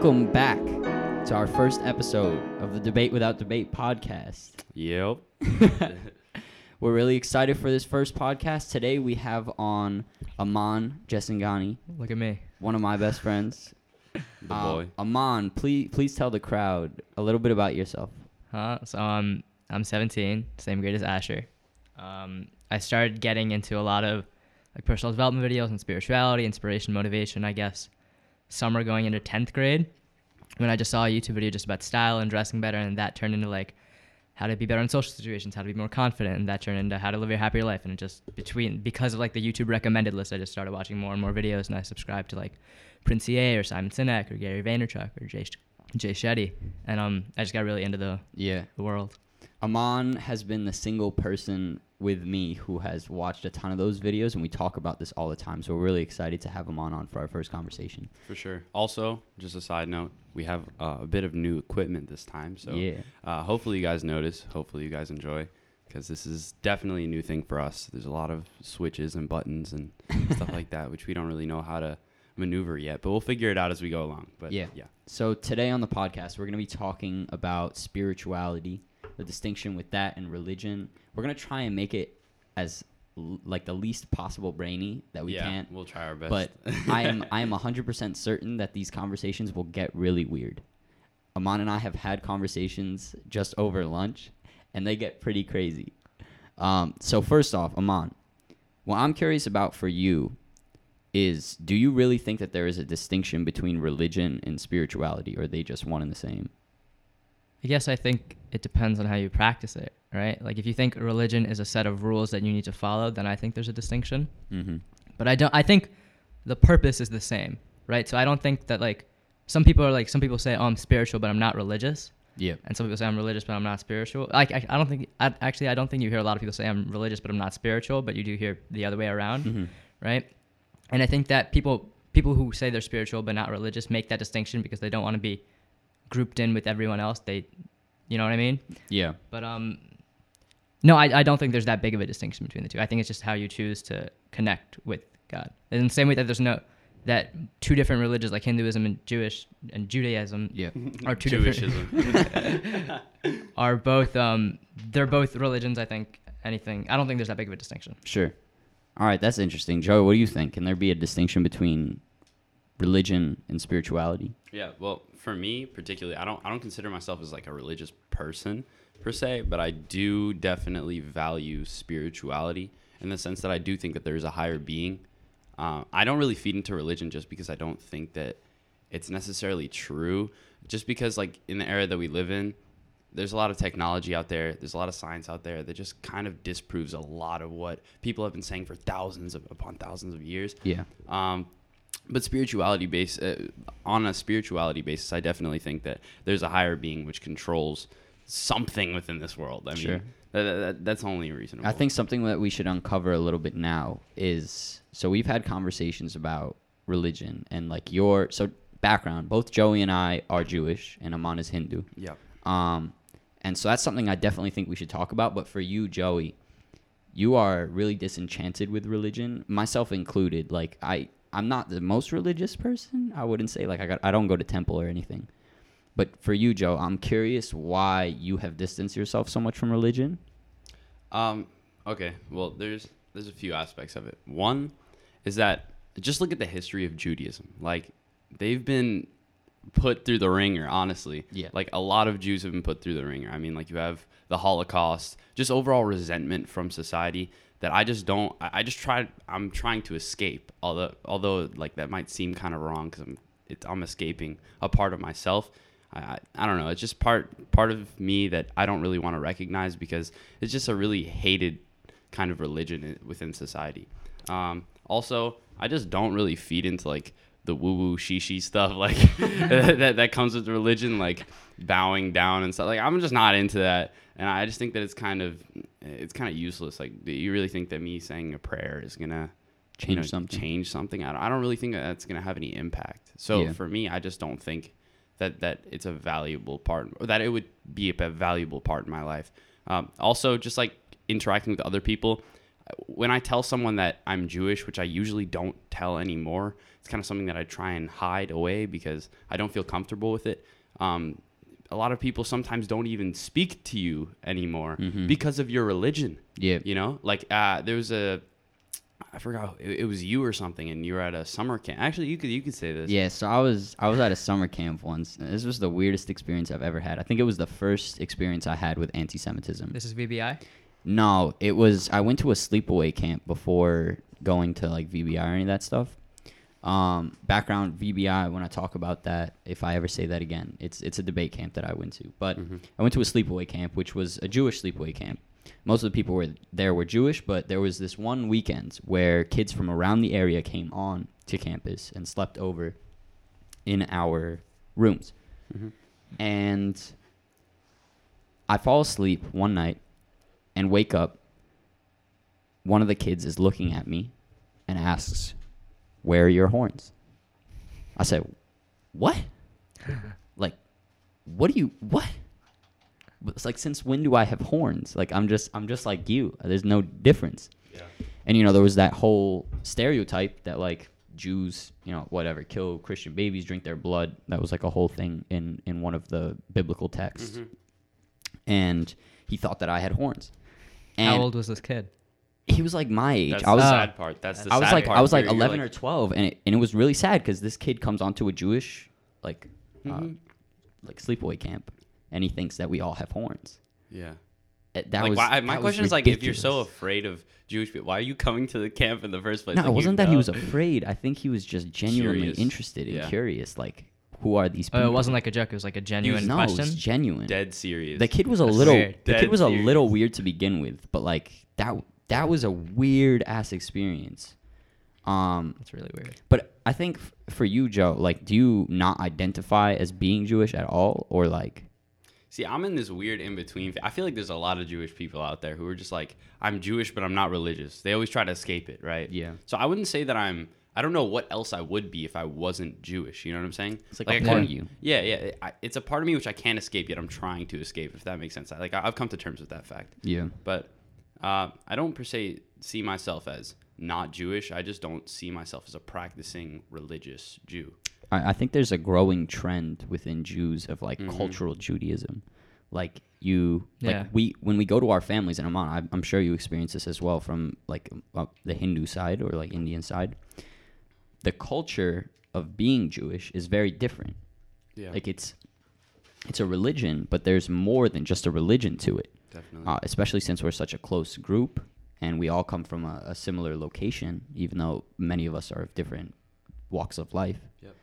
Welcome back to our first episode of the Debate Without Debate podcast. Yep. We're really excited for this first podcast. Today we have on Aman Jesingani, Look at me. one of my best friends. The Uh, boy. Aman, please please tell the crowd a little bit about yourself. Huh? So um, I'm 17, same grade as Asher. Um, I started getting into a lot of like personal development videos and spirituality, inspiration, motivation. I guess summer going into 10th grade when I just saw a YouTube video just about style and dressing better, and that turned into like how to be better in social situations, how to be more confident, and that turned into how to live a happier life. And it just between because of like the YouTube recommended list, I just started watching more and more videos, and I subscribed to like Prince EA or Simon Sinek or Gary Vaynerchuk or Jay Jay Shetty, and um, I just got really into the Yeah. the world. Aman has been the single person with me who has watched a ton of those videos, and we talk about this all the time. So we're really excited to have Aman on for our first conversation. For sure. Also, just a side note, we have uh, a bit of new equipment this time. So yeah. uh, hopefully you guys notice. Hopefully you guys enjoy. Because this is definitely a new thing for us. There's a lot of switches and buttons and stuff like that, which we don't really know how to maneuver yet. But we'll figure it out as we go along. But Yeah. yeah. So today on the podcast, we're going to be talking about spirituality, the distinction with that and religion. We're going to try and make it as l- like the least possible brainy that we yeah, can. We'll try our best. But I am I am 100% certain that these conversations will get really weird. Aman and I have had conversations just over lunch, and they get pretty crazy. Um, so first off, Aman, what I'm curious about for you is do you really think that there is a distinction between religion and spirituality, or are they just one and the same? I guess I think it depends on how you practice it, right? Like if you think religion is a set of rules that you need to follow, then I think there's a distinction. Mm-hmm. But I don't. I think the purpose is the same, right? So I don't think that like some people are like some people say, "Oh, I'm spiritual, but I'm not religious," Yeah. and some people say I'm religious, but I'm not spiritual. Like I, I don't think. I, actually, I don't think you hear a lot of people say I'm religious, but I'm not spiritual. But you do hear the other way around, Mm-hmm. right? And I think that people people who say they're spiritual but not religious make that distinction because they don't want to be grouped in with everyone else. They, you know what I mean? Yeah. But um, no, I, I don't think there's that big of a distinction between the two. I think it's just how you choose to connect with God. In the same way that there's no that two different religions like Hinduism and Jewish and Judaism Yeah. are two different are both um they're both religions. I think anything. I don't think there's that big of a distinction. Sure. All right, that's interesting. Joe, what do you think? Can there be a distinction between religion and spirituality? Yeah, well, for me particularly, I don't I don't consider myself as like a religious person per se, but I do definitely value spirituality in the sense that I do think that there's a higher being. Uh, I don't really feed into religion just because I don't think that it's necessarily true. Just because like in the era that we live in, there's a lot of technology out there. There's a lot of science out there that just kind of disproves a lot of what people have been saying for thousands of, upon thousands of years. Yeah. Um, but spirituality base uh, on a spirituality basis, I definitely think that there's a higher being which controls something within this world. I Sure. mean, that, that, that's only reasonable. I think something that we should uncover a little bit now is so we've had conversations about religion and like your so background. Both Joey and I are Jewish, and Aman is Hindu. Yeah. Um, and so that's something I definitely think we should talk about. But for you, Joey, you are really disenchanted with religion, myself included. Like I, I'm not the most religious person. I wouldn't say like I got, I don't go to temple or anything. But for you, Joe, I'm curious why you have distanced yourself so much from religion. Um. Okay. Well, there's there's a few aspects of it. One is that just look at the history of Judaism. Like they've been put through the ringer. Honestly. Yeah. Like a lot of Jews have been put through the ringer. I mean, like you have the Holocaust, just overall resentment from society that I just don't. I, just try. I'm trying to escape. Although although like that might seem kind of wrong because I'm it, I'm escaping a part of myself. I, I, I don't know. It's just part part of me that I don't really want to recognize because it's just a really hated kind of religion within society. Um, also, I just don't really feed into like the woo woo shishi stuff like that that comes with religion, like bowing down and stuff. Like I'm just not into that, and I just think that it's kind of it's kind of useless. Like, do you really think that me saying a prayer is gonna Change you know, something. Change something. I don't, I don't really think that that's gonna have any impact. So Yeah. for me, I just don't think that that it's a valuable part, or that it would be a valuable part in my life. Um, also, just like interacting with other people, when I tell someone that I'm Jewish, which I usually don't tell anymore, it's kind of something that I try and hide away because I don't feel comfortable with it. Um, a lot of people sometimes don't even speak to you anymore Mhm. because of your religion. Yeah. You know, like uh, there was a, I forgot it, it was you or something, and you were at a summer camp. Actually, you could you could say this. Yeah, so I was I was at a summer camp once. and This was the weirdest experience I've ever had. I think it was the first experience I had with anti-Semitism. This is VBI. No, it was I went to a sleepaway camp before going to like VBI or any of that stuff. Um, background VBI. When I talk about that, if I ever say that again, it's it's a debate camp that I went to. But Mhm. I went to a sleepaway camp, which was a Jewish sleepaway camp. Most of the people were there were Jewish, but there was this one weekend where kids from around the area came on to campus and slept over in our rooms. Mhm. And I fall asleep one night and wake up. One of the kids is looking at me and asks, Where are your horns? I said, What? like, what do you, what? It's like, since when do I have horns? Like, I'm just, I'm just like you. There's no difference. Yeah. And, you know, there was that whole stereotype that, like, Jews, you know, whatever, kill Christian babies, drink their blood. That was like a whole thing in, in one of the biblical texts. Mhm. And he thought that I had horns. And How old was this kid? He was like my age. That's I was the uh, sad part. That's the I was sad like part I was where like you're 11 or 12 and it, and it was really sad cuz this kid comes onto a Jewish like uh, Mhm. like sleepaway camp and he thinks that we all have horns. Yeah. It- That like, was why, my that was question is like, if you're so ridiculous. afraid of Jewish people, why are you coming to the camp in the first place? No, Like, it you wasn't that he know? was afraid. I think he was just genuinely Curious. interested and Yeah. curious like who are these people? Oh, it wasn't like a joke. It was like a genuine no, it question. was genuine. dead serious. The kid was a That's little weird. the kid Dead was a serious. little weird to begin with, but like that that was a weird ass experience. Um That's really weird. But I think f- for you, Joe, like, do you not identify as being Jewish at all, or like, See, I'm in this weird in between. I feel like there's a lot of Jewish people out there who are just like, I'm Jewish, but I'm not religious. They always try to escape it, right? Yeah. So I wouldn't say that I'm. I don't know what else I would be if I wasn't Jewish. You know what I'm saying? It's like a I part of you. Yeah, yeah. I, it's a part of me which I can't escape yet. I'm trying to escape, if that makes sense. I, like I- I've come to terms with that fact. yeah, But uh, I don't per se see myself as not Jewish. I just don't see myself as a practicing religious Jew. I, I think there's a growing trend within Jews of like Mhm. cultural Judaism, like you, Yeah. like we when we go to our families, and I'm I'm, I'm sure you experience this as well from like uh, the Hindu side or like Indian side. The culture of being Jewish is very different. Yeah, Like it's it's a religion, but there's more than just a religion to it. Definitely. uh, especially since we're such a close group and we all come from a, a similar location, even though many of us are of different walks of life. Yep.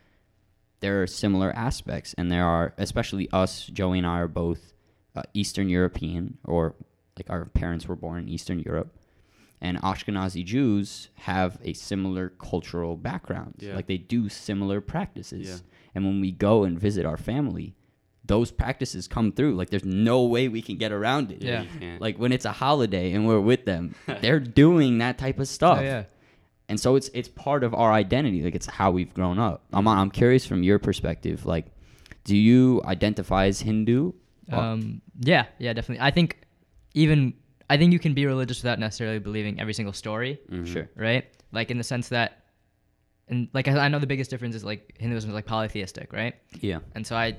There are similar aspects, and there are, especially us, Joey and I are both uh, Eastern European, or like our parents were born in Eastern Europe. And Ashkenazi Jews have a similar cultural background. Yeah. Like they do similar practices. Yeah. And when we go and visit our family, those practices come through. Like there's no way we can get around it. Yeah. you. Like when it's a holiday and we're with them, they're doing that type of stuff. Oh, yeah. And so it's it's part of our identity. Like it's how we've grown up. I'm I'm curious from your perspective. Like, do you identify as Hindu? Or- Um, yeah, yeah, definitely. I think even I think you can be religious without necessarily believing every single story, Mhm. Sure. right? Like in the sense that, and like I I know the biggest difference is like Hinduism is like polytheistic, right? Yeah. And so I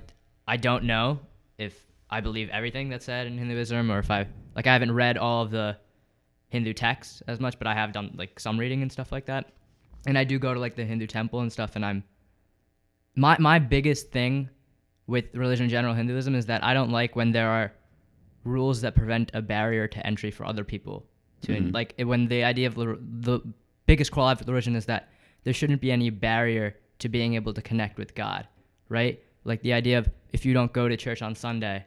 I don't know if I believe everything that's said in Hinduism or if I like I haven't read all of the Hindu texts as much, but I have done like some reading and stuff like that. And I do go to like the Hindu temple and stuff and I'm my my biggest thing with religion in general Hinduism is that I don't like when there are rules that prevent a barrier to entry for other people to Mhm. like when the idea of the, the biggest quality of religion is that there shouldn't be any barrier to being able to connect with God, right? Like the idea of if you don't go to church on Sunday,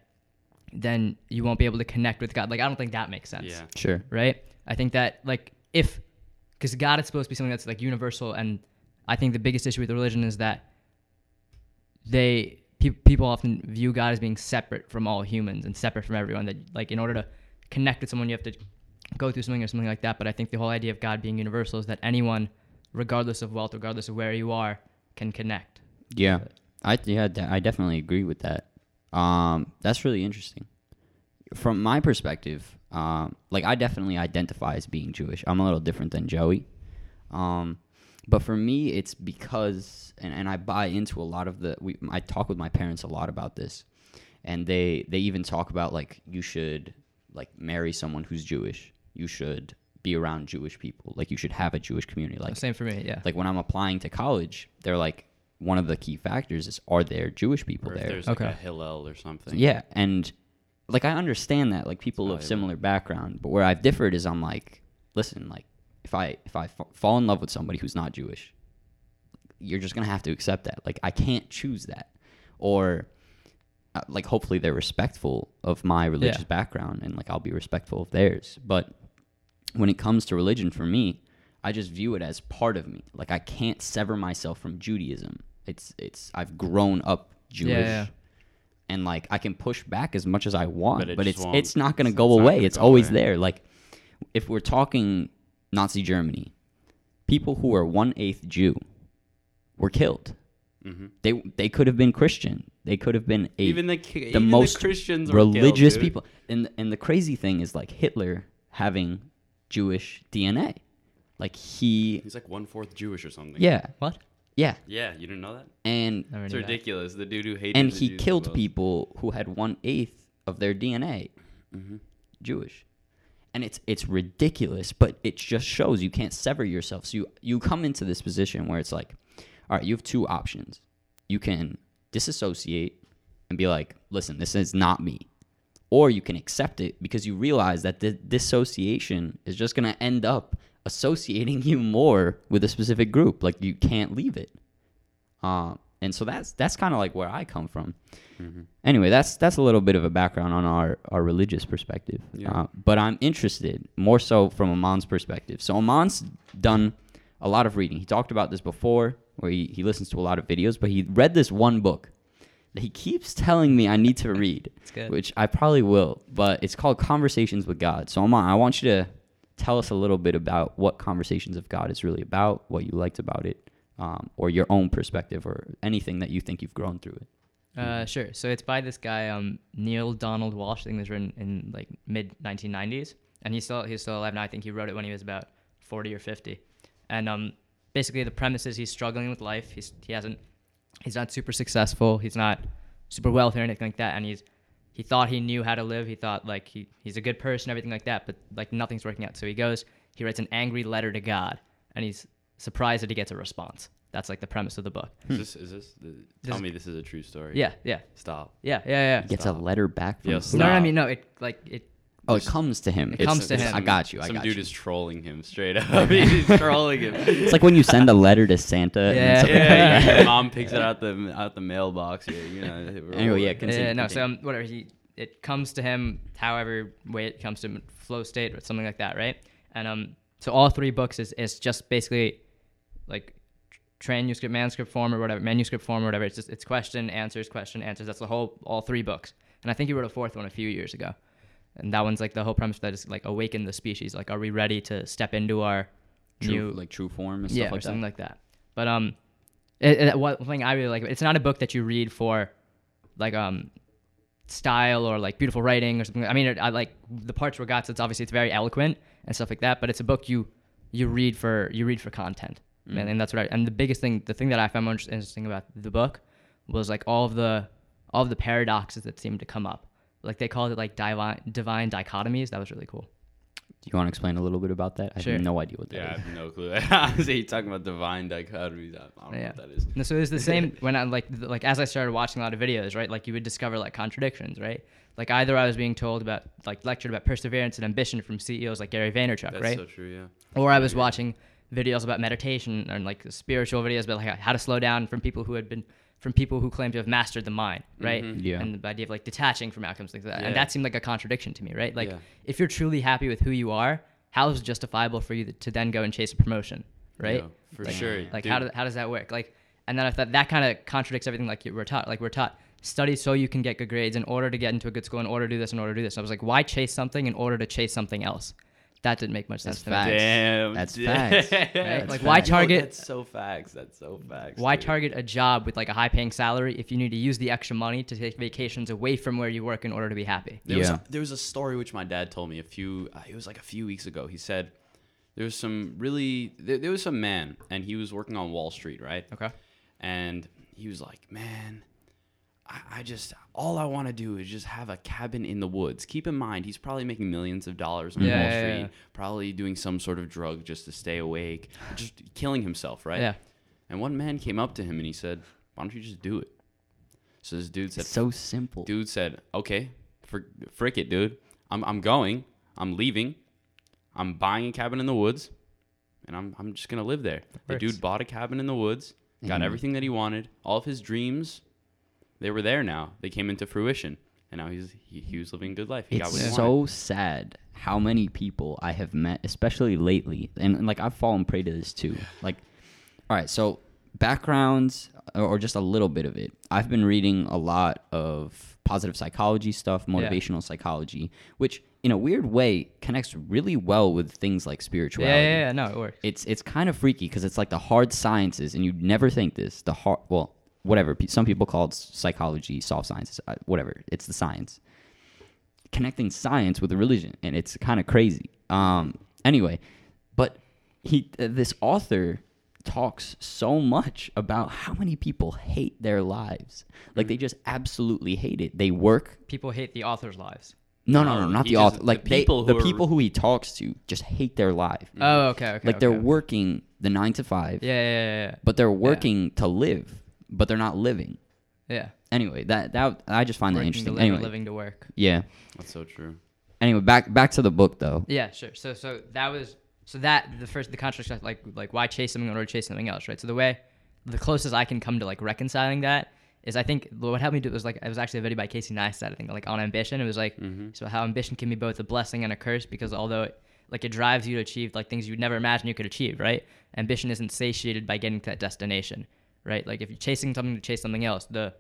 then you won't be able to connect with God. Like I don't think that makes sense, Yeah. Sure. right? I think that like if because God is supposed to be something that's like universal, and I think the biggest issue with religion is that they pe- people often view God as being separate from all humans and separate from everyone. That like in order to connect with someone, you have to go through something or something like that. But I think the whole idea of God being universal is that anyone, regardless of wealth, regardless of where you are, can connect. Yeah. I yeah I definitely agree with that. Um, that's really interesting. from my perspective, um, like I definitely identify as being Jewish. I'm a little different than Joey. Um, but for me, it's because, and, and I buy into a lot of the. We, I talk with my parents a lot about this, and they they even talk about like you should like marry someone who's Jewish. You should be around Jewish people. Like you should have a Jewish community. Like Same for me. Yeah. like when I'm applying to college, they're like one of the key factors is are there Jewish people Or if there? there's like Okay. a Hillel or something. Yeah, and like I understand that like people of similar background, but where I've differed is I'm like, listen, like if I if I fall in love with somebody who's not Jewish, you're just gonna have to accept that. Like I can't choose that, or uh, like hopefully they're respectful of my religious background and like I'll be respectful of theirs. But when it comes to religion, for me, I just view it as part of me. Like I can't sever myself from Judaism. It's it's I've grown up Jewish yeah. and like I can push back as much as I want, But but, it's won't- it's not going to go it's away. gonna It's go always away. there. Like if we're talking Nazi Germany, people who are one eighth Jew were killed. hmm They they could have been Christian. They could have been a Even the the even most the Christians were killed, religious people. And and the crazy thing is like Hitler having Jewish DNA. Like he He's like one fourth Jewish or something. yeah What? Yeah Yeah, you didn't know that? and Never It's knew that. ridiculous. The dude who hated and the he Jews the killed most. people who had one eighth of their DNA hmm Jewish. And it's it's ridiculous, but it just shows you can't sever yourself. So you you come into this position where it's like, all right, you have two options. You can disassociate and be like, listen, this is not me. Or you can accept it because you realize that the dissociation is just going to end up associating you more with a specific group. Like you can't leave it. Uh, and so that's that's kind of like where I come from. hmm Anyway, that's that's a little bit of a background on our, our religious perspective. Yeah. Uh, but I'm interested more so from Aman's perspective. So Aman's done a lot of reading. He talked about this before, where he, he listens to a lot of videos, but he read this one book that he keeps telling me I need to read, It's good. which I probably will. But it's called Conversations with God. So Aman, I want you to tell us a little bit about what Conversations of God is really about, what you liked about it, um, or your own perspective, or anything that you think you've grown through it. Uh, sure. So it's by this guy, um, Neale Donald Walsch. I think it was written in like mid 1990s, and he's still he's still alive now. I think he wrote it when he was about 40 or 50. And um, basically the premise is he's struggling with life. He's he hasn't he's not super successful. He's not super wealthy or anything like that. And he's he thought he knew how to live. He thought like he, he's a good person, everything like that. But like nothing's working out. So he goes, he writes an angry letter to God, and he's surprised that he gets a response. That's like the premise of the book. Is hmm. this is this? The, tell This- me this is a true story. Yeah, yeah, Stop. yeah, yeah, yeah. Gets a letter back from Yeah, stop. No, no, I mean no. It like it. Oh, it comes to him. It comes to it's- him. I got you. I Some got dude you. is trolling him straight up. He's trolling him. It's like when you send a letter to Santa. and Yeah. it's like- yeah, your mom picks it out the out the mailbox. Yeah, you know. we're Anyway, yeah, continue, Yeah, no, so um, whatever he, it comes to him, however way it comes to him, flow state or something like that, right? And um, so all three books is is just basically like transcript, manuscript form or whatever, manuscript form or whatever. It's just it's question, answers, question, answers. That's the whole all three books. And I think he wrote a fourth one a few years ago. And that one's like the whole premise that is like awaken the species. Like, are we ready to step into our true, new like true form and yeah, stuff or like something that. like that. But um, it, it, one thing I really like, it's not a book that you read for, like um, style or like beautiful writing or something. I mean, it, I like the parts where God says obviously it's very eloquent and stuff like that. But it's a book you you read for you read for content, Mm. and, and that's what I. And the biggest thing, the thing that I found most interesting about the book was like all of the all of the paradoxes that seemed to come up. Like they called it like divine divine dichotomies. That was really cool. Do you want to explain a little bit about that? I Sure. have no idea what that Yeah, I have no clue. Honestly, you talking about divine dichotomies. I I don't know Yeah. what that is. No, so it was the same when I like th- like as I started watching a lot of videos, right? Like you would discover like contradictions, right? Like either I was being told about like lectured about perseverance and ambition from CEOs like Gary Vaynerchuk, That's right? so true. Yeah. or I was watching videos about meditation and like spiritual videos about like how to slow down from people who had been from people who claim to have mastered the mind, right? Mhm. Yeah. And the idea of like detaching from outcomes like that. Yeah. And that seemed like a contradiction to me, right? Like Yeah. if you're truly happy with who you are, how is it justifiable for you to then go and chase a promotion, right? Yeah, for Like- sure. Like dude. how, do, how does that work? Like, and then I thought that kind of contradicts everything like you we're taught. Like we're taught study so you can get good grades in order to get into a good school, in order to do this, in order to do this. And I was like, why chase something in order to chase something else? That didn't make much That's sense to me. facts. Damn. That's dude. facts. Right? That's Like, why facts. Yo, target? That's so facts. That's so facts. Why dude. target a job with like a high-paying salary if you need to use the extra money to take vacations away from where you work in order to be happy? There was Yeah. a, there was a story which my dad told me a few. Uh, it was like a few weeks ago. He said there was some really there, there was some man and he was working on Wall Street, right? Okay. And he was like, "Man, I, I just all I want to do is just have a cabin in the woods." Keep in mind, he's probably making millions of dollars on Yeah, Wall yeah, Street, yeah. probably doing some sort of drug just to stay awake, just killing himself, right? Yeah. And one man came up to him and he said, "Why don't you just do it?" So this dude said, It's so simple. Dude said, "Okay, fr- frick it, dude. I'm I'm going. I'm leaving. I'm buying a cabin in the woods, and I'm I'm just gonna live there." The dude bought a cabin in the woods, got Mhm. everything that he wanted, all of his dreams. They were there now. They came into fruition, and now he's he, he was living a good life. He got It's what he so wanted. sad how many people I have met, especially lately, and, and, like I've fallen prey to this too. Like, all right, so backgrounds or, or just a little bit of it. I've been reading a lot of positive psychology stuff, motivational psychology, which in a weird way connects really well with things like Yeah, spirituality. yeah, yeah, no, it works. It's it's kind of freaky because it's like the hard sciences, and you'd never think this. The hard, well, whatever. Some people call it psychology, soft sciences, uh, whatever. It's the science connecting science with religion, and it's kind of crazy. Um, anyway, but he, uh, this author, talks so much about how many people hate their lives. Like they just absolutely hate it. They work. People hate the author's lives. No, no, No, no, not he the author. the Like they, people the who are- people who he talks to just hate their life. Oh, okay, okay. like they're working the nine to five, Yeah, yeah, yeah, yeah. but they're working to live, but they're not living. yeah. Anyway, that that I just find that interesting. To live, or Anyway, living to work. yeah. That's so true. Anyway, back back to the book though. Yeah, sure. So so that was so that the first the contrast like like why chase something in order to chase something else, right? So the way the closest I can come to like reconciling that is I think what helped me do it was like it was actually a video by Casey Neistat I think like on ambition. It was like mm-hmm. so how ambition can be both a blessing and a curse because although it, like it drives you to achieve like things you'd never imagine you could achieve, right? Ambition isn't satiated by getting to that destination, right? Like if you're chasing something to chase something else, the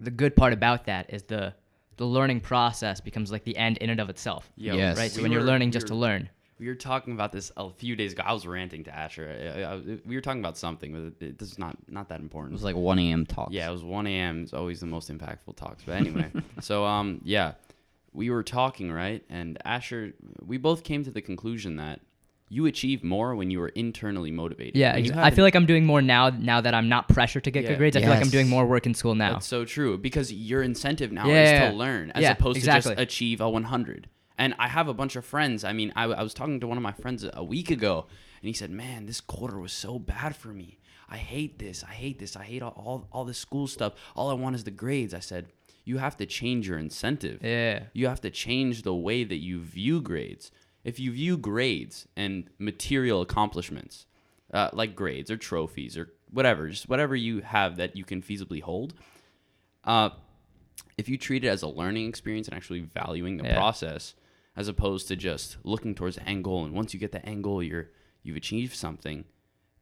the good part about that is the the learning process becomes like the end in and of itself. Yo, Yes. Right. So we when you're were- learning we just to learn. We were talking about this a few days ago. I was ranting to Asher. I- I- I- we were talking about something, but it, it's not not that important. It important. was like 1 a.m. talks. Yeah, it was 1 a.m. It's always the most impactful talks. But anyway, so um, yeah, we were talking right, and Asher, we both came to the conclusion that you achieve more when you are internally motivated. Yeah, When ex- I feel like I'm doing more now. Now that I'm not pressured to get Yeah. good grades, I feel like I'm doing more work in school now. That's so true because your incentive now Yeah, is yeah, to yeah. learn as Yeah, opposed to just achieve a 100. And I have a bunch of friends. I mean, I, I was talking to one of my friends a week ago, and he said, "Man, this quarter was so bad for me. I hate this. I hate this. I hate all all, all this school stuff. All I want is the grades." I said, "You have to change your incentive. yeah, You have to change the way that you view grades. If you view grades and material accomplishments, uh, like grades or trophies or whatever, just whatever you have that you can feasibly hold, uh, if you treat it as a learning experience and actually valuing the Yeah. process, as opposed to just looking towards the end goal, and once you get the end goal, you're you've achieved something,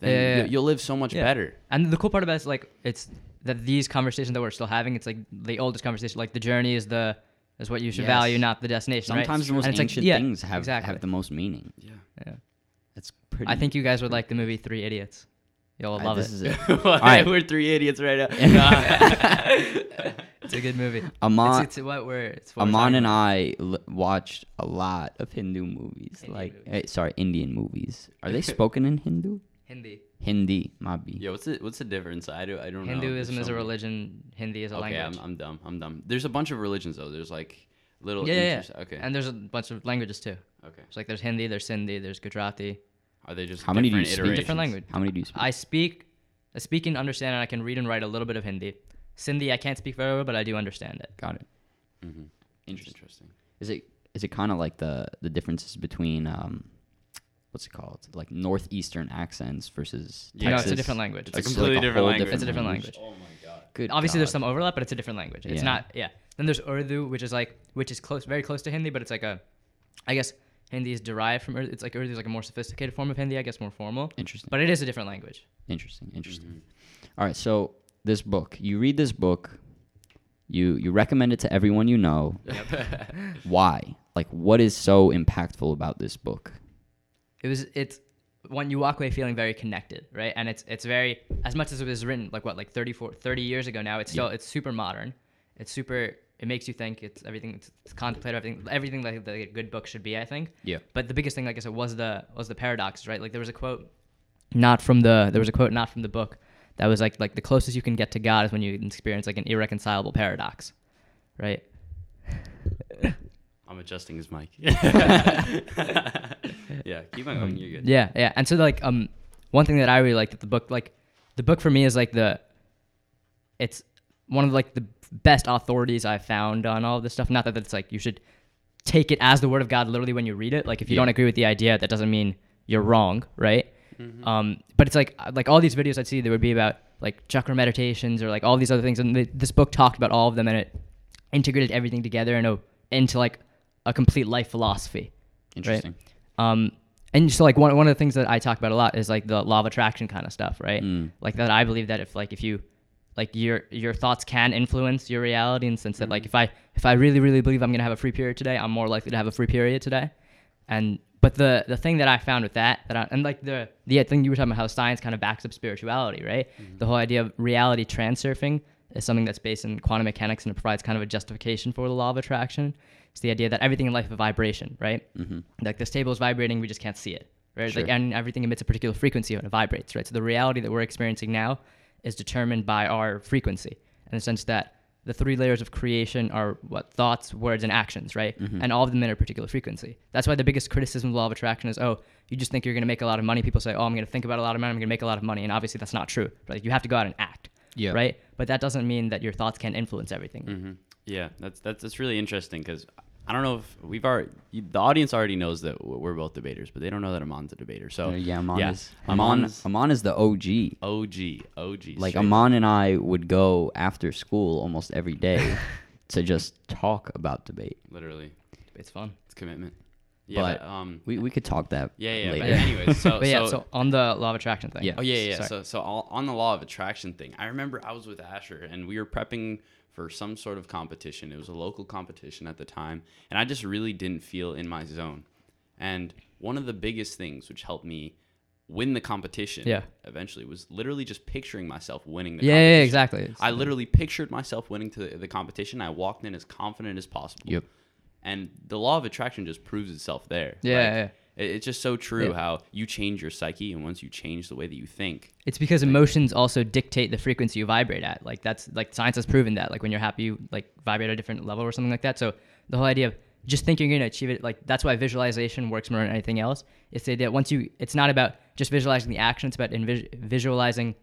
then Yeah, yeah, you- you'll live so much better. and the cool part about it is like it's that these conversations that we're still having. It's like the oldest conversation. Like the journey is the is what you should Yes. value, not the destination. right? Sometimes the most And it's like, ancient yeah, things have exactly. have the most meaning. Yeah. Yeah. That's pretty. I think you guys would like the movie Three Idiots. You'll I- love this it. is it. right. We're three idiots right now. It's a good movie. Aman, it's, it's what we're. It's what we're Aman and about. I l- watched a lot of Hindu movies, Indian like movies. eh, sorry, Indian movies. Are they spoken in Hindu? Hindi. Hindi, mabi. Yeah, what's the what's the difference? I do I don't know. Hinduism is a so many- religion. Hindi is a Okay, language. I'm, I'm dumb. I'm dumb. There's a bunch of religions though. There's like little. yeah, yeah, yeah. Okay. And there's a bunch of languages too. okay. It's like there's Hindi, there's Sindhi, there's Gujarati. Are they just How many do you speak? Different language. How many do you speak? I speak, I speak and understand, and I can read and write a little bit of Hindi. Sindhi, I can't speak very well, but I do understand it. Got it. Mm-hmm. Interesting. Interesting. Is it is it kind of like the the differences between um, what's it called? Like northeastern accents versus Yeah, no, it's a different language. It's a It's, like completely different whole language. it's a different language. Oh my god. Good. Obviously, there's some overlap, but it's a different language. It's Yeah. not, yeah. Then there's Urdu, which is like, which is close, very close to Hindi, but it's like a, I guess Hindi is derived from Urdu. It's like Urdu is like a more sophisticated form of Hindi, I guess more formal, Interesting. but it is a different language. Interesting. Interesting. Mm-hmm. All right. So this book, you read this book, You you recommend it to everyone you know. Why? Like, what is so impactful about this book? It was it's when you walk away feeling very connected right? And it's it's very as much as it was written like what like 34 30 years ago now it's still it's super modern. It's super it makes you think it's everything it's, it's contemplative everything everything like a good book should be i think. Yeah. but the biggest thing like i said was the was the paradoxes right? Like there was a quote not from the there was a quote not from the book that was like like the closest you can get to god is when you experience like an irreconcilable paradox right I'm adjusting his mic. yeah, keep on going. You're good. Yeah, yeah. And so like um one thing that I really liked at the book like the book for me is like the it's one of like the best authorities I've found on all this stuff. Not that it's like you should take it as the word of God literally when you read it. Like if you Yeah. don't agree with the idea, that doesn't mean you're wrong, right? Um, but it's like like all these videos I'd see there would be about like chakra meditations or like all these other things, and th this book talked about all of them and it integrated everything together in a, into like a complete life philosophy. Interesting. Um, and so like one one of the things that I talk about a lot is like the law of attraction kind of stuff, right? Mm. Like that I believe that if like if you like your your thoughts can influence your reality in the sense that like if I if I really really believe I'm gonna have a free period today, I'm more likely to have a free period today. And but the the thing that I found with that that I, and like the the thing you were talking about how science kind of backs up spirituality, right? The whole idea of reality transurfing is something that's based in quantum mechanics and it provides kind of a justification for the law of attraction. It's the idea that everything in life is a vibration, right? Mm-hmm. Like this table is vibrating, we just can't see it, right? Sure. Like and everything emits a particular frequency when it vibrates, right? So the reality that we're experiencing now is determined by our frequency, in the sense that the three layers of creation are what thoughts, words, and actions, right? Mm-hmm. And all of them in a particular frequency. That's why the biggest criticism of the law of attraction is, oh, you just think you're going to make a lot of money. People say, oh, I'm going to think about a lot of money. I'm going to make a lot of money, and obviously that's not true. Like you have to go out and act, Yeah. right? But that doesn't mean that your thoughts can't influence everything. hmm Yeah, that's that's that's really interesting because I don't know if we've already the audience already knows that we're both debaters, but they don't know that Aman's a debater. So yeah, Aman yeah, is Aman. Aman's- Aman is the OG. OG, OG. Like straight Amon and I would go after school almost every day to just talk about debate. literally, It's fun. it's commitment. Yeah, But but, um, We we could talk that yeah, yeah. later. But anyways, so but yeah, so, so, on the law of attraction thing. Yeah. Oh yeah, yeah. Sorry. So so on the law of attraction thing, I remember I was with Asher and we were prepping for some sort of competition. It was a local competition at the time, and I just really didn't feel in my zone. And one of the biggest things which helped me win the competition Yeah. eventually was literally just picturing myself winning the Yeah, yeah, competition. yeah, exactly. It's- I literally pictured myself winning to the, the competition. I walked in as confident as possible. Yep. And the law of attraction just proves itself there. Yeah, Like, yeah. It- It's just so true Yeah. how you change your psyche, and once you change the way that you think, It's because emotions also dictate the frequency you vibrate at. Like that's like science has proven that. Like when you're happy, you like vibrate at a different level or something like that. So the whole idea of just thinking you're gonna achieve it, like that's why visualization works more than anything else. It's the idea once you, it's not about just visualizing the action. It's about envis- visualizing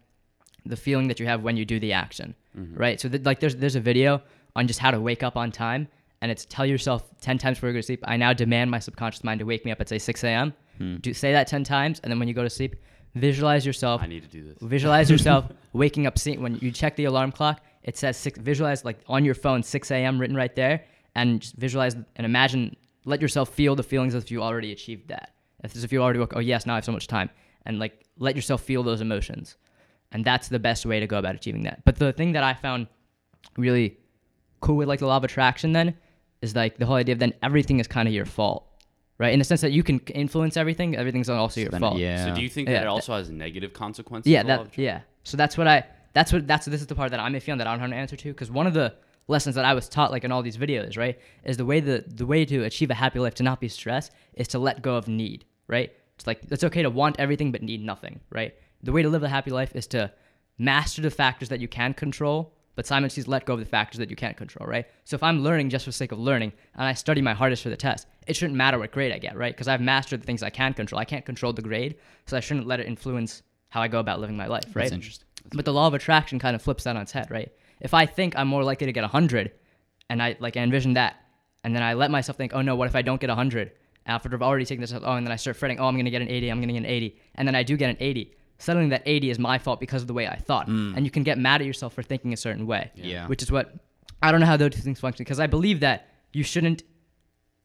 the feeling that you have when you do the action, mm-hmm. right? So th- like there's there's a video on just how to wake up on time, and it's tell yourself ten times before you go to sleep. I now demand my subconscious mind to wake me up at say 6 a.m. Hmm. Do say that ten times, and then when you go to sleep, visualize yourself I need to do this. visualize yourself waking up see, when you check the alarm clock it says six visualize like on your phone 6 a.m written right there and just visualize and imagine let yourself feel the feelings as if you already achieved that as if you already woke oh yes now i have so much time and like let yourself feel those emotions and that's the best way to go about achieving that but the thing that i found really cool with like the law of attraction then is like the whole idea of then everything is kind of your fault right in the sense that you can influence everything everything's also your Then- fault yeah. So do you think Yeah, that it that- also has negative consequences? yeah the law that of attraction? yeah so that's what i that's what that's this is the part that i'm iffy on that i don't have an answer to because one of the lessons that i was taught like in all these videos right is the way the the way to achieve a happy life to not be stressed is to let go of need right it's like it's okay to want everything but need nothing right the way to live a happy life is to master the factors that you can control but simultaneously let go of the factors that you can't control, right? So if I'm learning just for the sake of learning and I study my hardest for the test, it shouldn't matter what grade I get, right? Because I've mastered the things I can control. I can't control the grade, so I shouldn't let it influence how I go about living my life, right? That's interesting. But the law of attraction kind of flips that on its head, right? If I think I'm more likely to get 100 and I like I envision that and then I let myself think, "Oh no, what if I don't get 100?" After I've already taken this oh and then I start fretting, "Oh, I'm going to get an 80, I'm going to get an 80." And then I do get an 80. Suddenly that 80 is my fault because of the way I thought. And you can get mad at yourself for thinking a certain way. Yeah. Which is what I don't know how those two things function because I believe that you shouldn't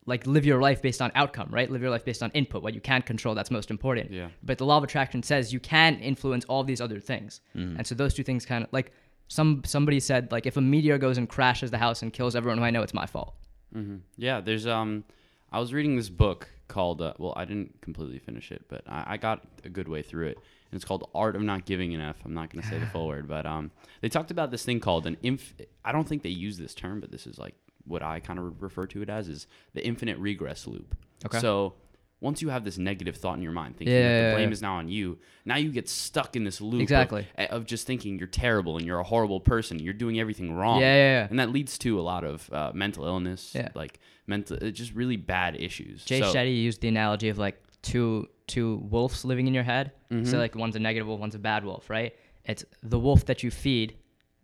like live your life based on outcome, right? Live your life based on input, what you can control, that's most important. Yeah. But the law of attraction says you can influence all these other things. And so those two things kind of like some somebody said like if a meteor goes and crashes the house and kills everyone who I know, it's my fault. hmm Yeah, there's um, I was reading this book called uh, well, I didn't completely finish it, but I, I got a good way through it, it's called Art of Not Giving Enough. I'm not gonna say the full word, but um, they talked about this thing called an inf. I don't think they use this term, but this is like what I kind of refer to it as is the infinite regress loop. Okay. So once you have this negative thought in your mind, thinking Yeah, that the blame yeah. is now on you, now you get stuck in this loop of- Exactly. of, just thinking you're terrible and you're a horrible person, you're doing everything wrong. Yeah, yeah, yeah. And that leads to a lot of uh, mental illness, Yeah. like mental, uh, just really bad issues. Jay so, Shetty used the analogy of like two two wolves living in your head. Mm-hmm. So like one's a negative wolf, one's a bad wolf, right? It's the wolf that you feed.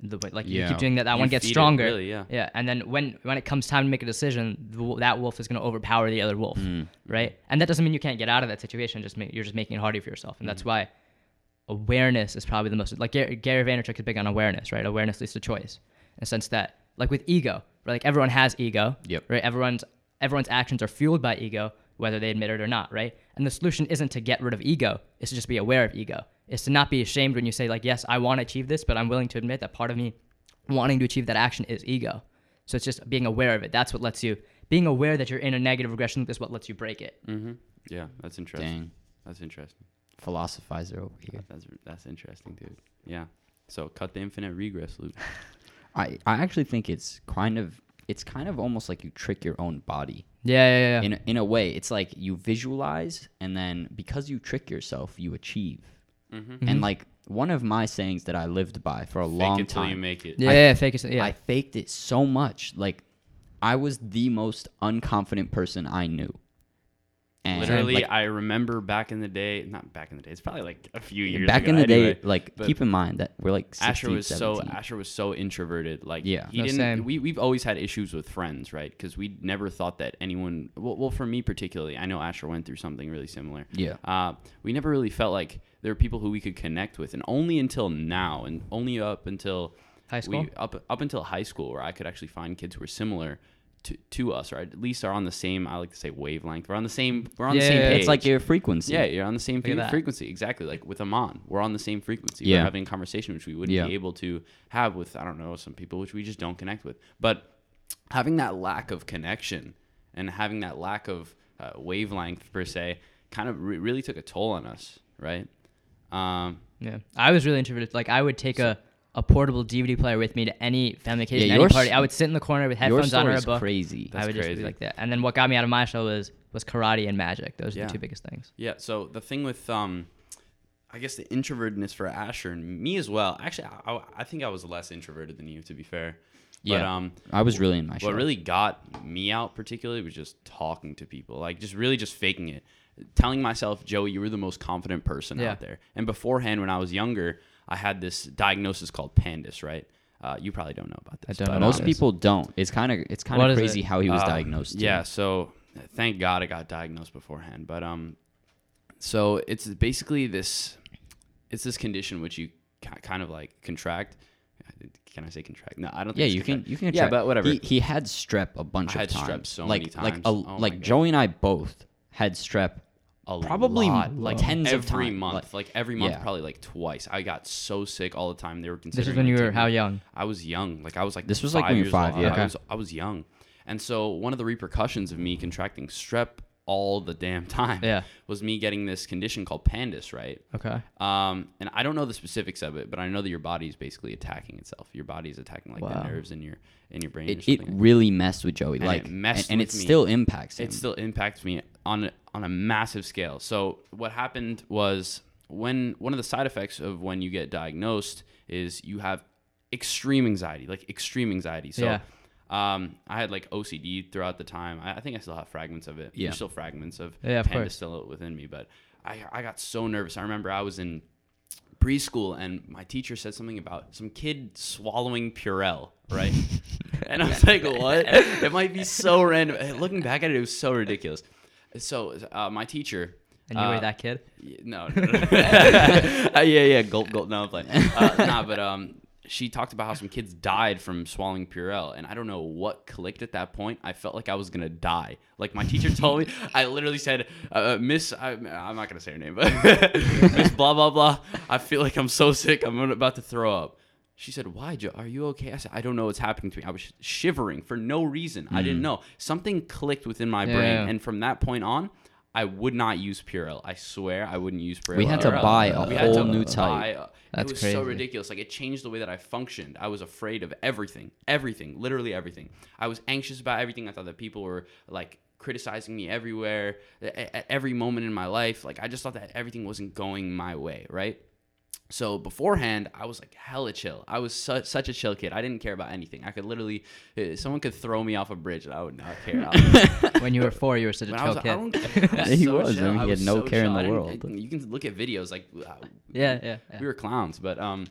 The like you keep doing that, that You one gets feed it, stronger. really, yeah. Yeah, and then when when it comes time to make a decision, the, that wolf is going to overpower the other wolf, Mm-hmm. right? And that doesn't mean you can't get out of that situation. Just make, you're just making it harder for yourself, and Mm-hmm. that's why awareness is probably the most like Gary, Gary Vaynerchuk is big on awareness, right? Awareness leads to choice, in the sense that like with ego, right? Like everyone has ego, Yep. right? Everyone's everyone's actions are fueled by ego, whether they admit it or not, right? And the solution isn't to get rid of ego; it's to just be aware of ego. It's to not be ashamed when you say like, "Yes, I want to achieve this, but I'm willing to admit that part of me wanting to achieve that action is ego." So it's just being aware of it. That's what lets you being aware that you're in a negative regression loop is what lets you break it. hmm Yeah, that's interesting. Dang. That's interesting. Philosophizer over here. That's that's interesting, dude. Yeah. So cut the infinite regress loop. I, I actually think it's kind of it's kind of almost like you trick your own body. Yeah, yeah, yeah. In a, in a way, it's like you visualize and then because you trick yourself, you achieve. Mm-hmm. And like one of my sayings that I lived by for a long Fake it till time. you make it. yeah, I- yeah, fake it. Yeah, I faked it so much. Like I was the most unconfident person I knew. And Literally, like, I remember back in the day. Not back in the day. It's probably like a few years. back ago in the anyway. day, like keep in mind that we're like 16, Asher was 17. so Asher was so introverted. Like Yeah. he No, didn't. same. We we've always had issues with friends, right? Because we never thought that anyone. Well, well, for me particularly, I know Asher went through something really similar. Yeah. Uh, we never really felt like there were people who we could connect with, and only until now, and only up until High school? we, up up until high school, where I could actually find kids who were similar. To, to us, or at least are on the same. I like to say wavelength. We're on the same. We're on the same yeah, page. it's like your frequency. Yeah, you're on the same Look at fre- that. frequency. Exactly. Like with Aman, we're on the same frequency. Yeah. We're having a conversation which we wouldn't Yeah. be able to have with, I don't know, some people which we just don't connect with. But having that lack of connection and having that lack of uh, wavelength, per se, kind of re- really took a toll on us, right? Um, Yeah, I was really introverted. Like I would take a, a portable DVD player with me to any family occasion, Yeah, any your party. I would sit in the corner with Your headphones on or story a is book. crazy. I That's would just crazy. be like that. And then what got me out of my show was was karate and magic. Those are Yeah. the two biggest things. Yeah. So the thing with, um, I guess the introvertedness for Asher and me as well. Actually, I, I- I think I was less introverted than you, to be fair. But, Yeah. um, I was really in my show. what really got me out particularly was just talking to people like just really just faking it telling myself joey you were the most confident person Yeah. out there and beforehand when i was younger i had this diagnosis called PANDAS, right uh, you probably don't know about this don't know but, about Most this. people don't. It's kind of it's kind of crazy it? how he was uh, diagnosed. too. yeah so thank god i got diagnosed beforehand but um so it's basically this it's this condition which you ki- kind of like contract can i say contract no i don't think Yeah, it's you can you can. yeah try- but whatever He, he had strep a bunch I of had strep times. so like many like times. a, Oh like Joey and I both had strep. A Probably lot, like tens every of times. month, like, every month, yeah. probably like twice. I got so sick all the time. They were considering. This considering. is when you were how young? I was young. Like I was like This was, like, when you were years five, old. yeah. I was I was young, and so one of the repercussions of me contracting strep all the damn time Yeah. was me getting this condition called PANDAS, right? Okay. Um, and I don't know the specifics of it, but I know that your body is basically attacking itself. Your body is attacking like Wow. the nerves in your in your brain. It, it really messed with Joey. And like it messed and, and it me. still impacts him. it still impacts me on a- on a massive scale. So what happened was when one of the side effects of when you get diagnosed is you have extreme anxiety, like extreme anxiety. So Yeah. Um, I had like OCD throughout the time. I, I think I still have fragments of it. Yeah. There's still fragments of Yeah, of panda course. still within me, but I I got so nervous. I remember I was in preschool and my teacher said something about some kid swallowing Purell, right? and I was like, what? It might be so random. And Looking back at it, it was so ridiculous. So uh, my teacher. And you uh, were that kid? No, no, no. Uh, yeah, yeah, gulp, gulp. No, I'm playing. Uh, nah, but um, she talked about how some kids died from swallowing Purell, and I don't know what clicked at that point. I felt like I was gonna die. Like my teacher told me, I literally said, uh, "Miss, I, I'm not gonna say her name, but Miss blah blah blah. I feel like I'm so sick. I'm about to throw up." She said, "Why, Joe? Are you okay?" I said, "I don't know what's happening to me. I was shivering for no reason. I didn't know. Something clicked within my Yeah, brain, and from that point on, I would not use Purell. I swear, I wouldn't use Purell. We had to ever. buy a We had to whole new buy type. a- That's it was crazy. so ridiculous. Like it changed the way that I functioned. I was afraid of everything, everything, literally everything. I was anxious about everything. I thought that people were like criticizing me everywhere, at every moment in my life. Like I just thought that everything wasn't going my way, right? So beforehand, I was like hella chill. I was su- such a chill kid. I didn't care about anything. I could literally, uh, someone could throw me off a bridge and I would not care. When you were four, you were such a chill was, kid. He so was, chill. I mean, he had no so care in the world. You can look at videos like Yeah, yeah, yeah. we were clowns, but um,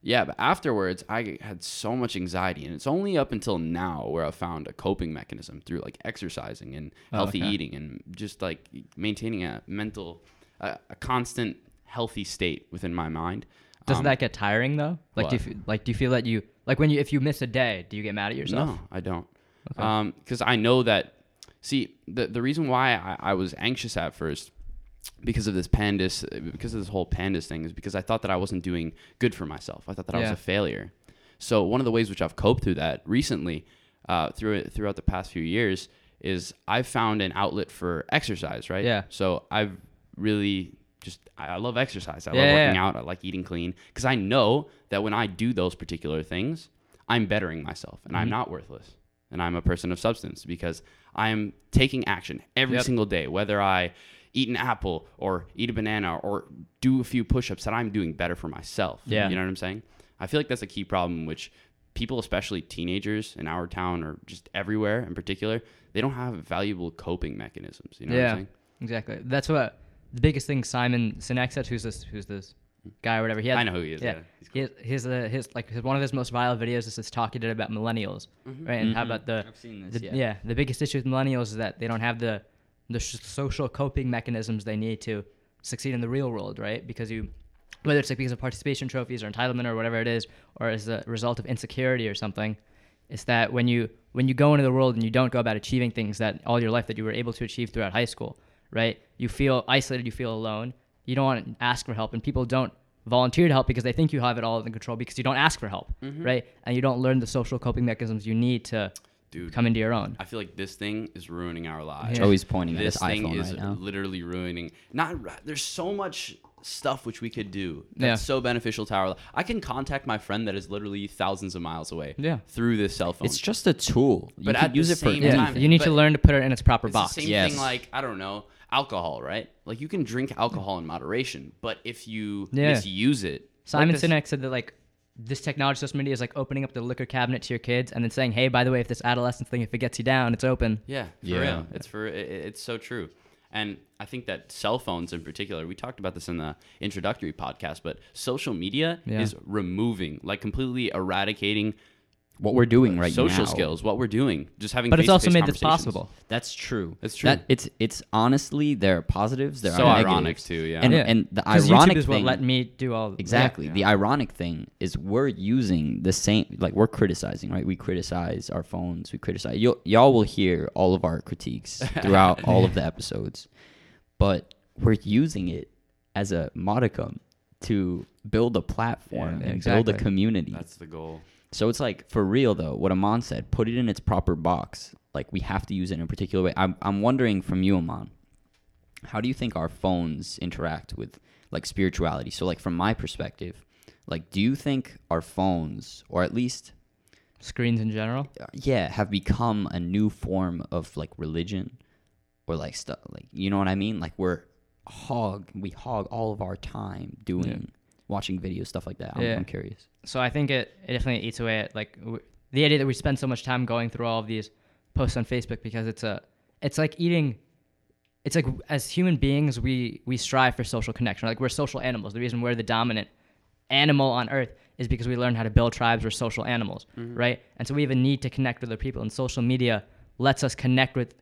yeah. But afterwards, I had so much anxiety, and it's only up until now where I found a coping mechanism through like exercising and Oh, healthy okay. eating and just like maintaining a mental, a a constant healthy state within my mind. Doesn't Um, that get tiring though? Like, do you feel, like do you feel that you like when you if you miss a day, do you get mad at yourself? No, I don't. Okay. Um, because I know that. See, the the reason why I, I was anxious at first, because of this PANDAS, because of this whole PANDAS thing, is because I thought that I wasn't doing good for myself. I thought that I was a failure. So one of the ways which I've coped through that recently, uh, through it throughout the past few years, is I've found an outlet for exercise. Right. Yeah. So I've really just I I love exercise. I Yeah, love working yeah. out. I like eating clean because I know that when I do those particular things, I'm bettering myself and I'm Mhm. not worthless and I'm a person of substance because I'm taking action every Yep. single day, whether I eat an apple or eat a banana or do a few push-ups that I'm doing better for myself. Yeah. You know what I'm saying? I feel like that's a key problem which people, especially teenagers in our town or just everywhere in particular, they don't have valuable coping mechanisms. You know what yeah, I'm saying? exactly. That's what the biggest thing Simon Sinek said. Who's this? Who's this guy or whatever? He had, I know who he is. Yeah, Yeah. He's cool. his his, uh, his like his, one of his most viral videos is this talk he did about millennials, right? And how Mhm. about the I've seen the, yeah. yeah. the biggest issue with millennials is that they don't have the the sh- social coping mechanisms they need to succeed in the real world, right? Because you whether it's like because of participation trophies or entitlement or whatever it is, or as a result of insecurity or something, it's that when you when you go into the world and you don't go about achieving things that all your life that you were able to achieve throughout high school, right? You feel isolated, you feel alone. You don't want to ask for help, and people don't volunteer to help because they think you have it all under control because you don't ask for help, Mm-hmm. right? And you don't learn the social coping mechanisms you need to Dude, come into your own. I feel like this thing is ruining our lives. Yeah. Joey's pointing at this thing iPhone is right now. literally ruining. Not there's so much stuff which we could do that's Yeah. so beneficial to our. li- I can contact my friend that is literally thousands of miles away. Yeah. Through this cell phone. It's just a tool. You But can at use the it for same Yeah, time- anything. you need to learn to put it in its proper It's box. the same Yes. thing like I don't know alcohol, right? Like you can drink alcohol in moderation, but if you Yeah. misuse it, Simon like Sinek said that like this technology, social media is like opening up the liquor cabinet to your kids and then saying, "Hey, by the way, if this adolescence thing, if it gets you down, it's open." Yeah, for Yeah. real. It's for it, it- it's so true. And I think that cell phones in particular, we talked about this in the introductory podcast, but social media Yeah. is removing, like completely eradicating What we're doing uh, right social now. skills, what we're doing, just having But it's also made this possible. That's true. That's true. That, it's it's honestly there are positives. There So are ironic too, yeah. And Yeah. and the Because ironic YouTube is what thing. let me do all Exactly. Yeah. The ironic thing is we're using the same like we're criticizing, right? We criticize our phones, we criticize you y'all will hear all of our critiques throughout all of the episodes. But we're using it as a modicum to build a platform Yeah, and build a community. That's the goal. So it's like for real though, what Aman said, put it in its proper box. Like we have to use it in a particular way. I'm I'm wondering from you, Aman, how do you think our phones interact with like spirituality? So like from my perspective, like do you think our phones or at least screens in general. uh, yeah, have become a new form of like religion or like stuff like you know what I mean? Like we're hog we hog all of our time doing watching videos stuff like that. I'm, Yeah. I'm curious. So I think it, it definitely eats away at like w- the idea that we spend so much time going through all of these posts on Facebook because it's a it's like eating it's like as human beings we we strive for social connection. Like we're social animals. The reason we're the dominant animal on earth is because we learned how to build tribes. We're social animals right? And so we have a need to connect with other people. And social media lets us connect with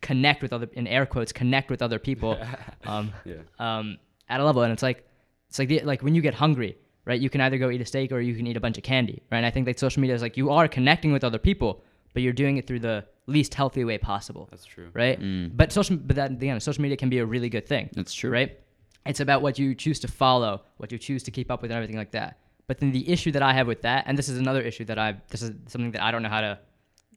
connect with other in air quotes connect with other people um, Yeah. um, at a level. And it's like it's like the, like when you get hungry right you can either go eat a steak or you can eat a bunch of candy right and i think that social media is like you are connecting with other people but you're doing it through the least healthy way possible That's true. right Mm. but social but that again social media can be a really good thing That's true. right it's about what you choose to follow what you choose to keep up with and everything like that But then the issue that I have with that, and this is another issue that I this is something that I don't know how to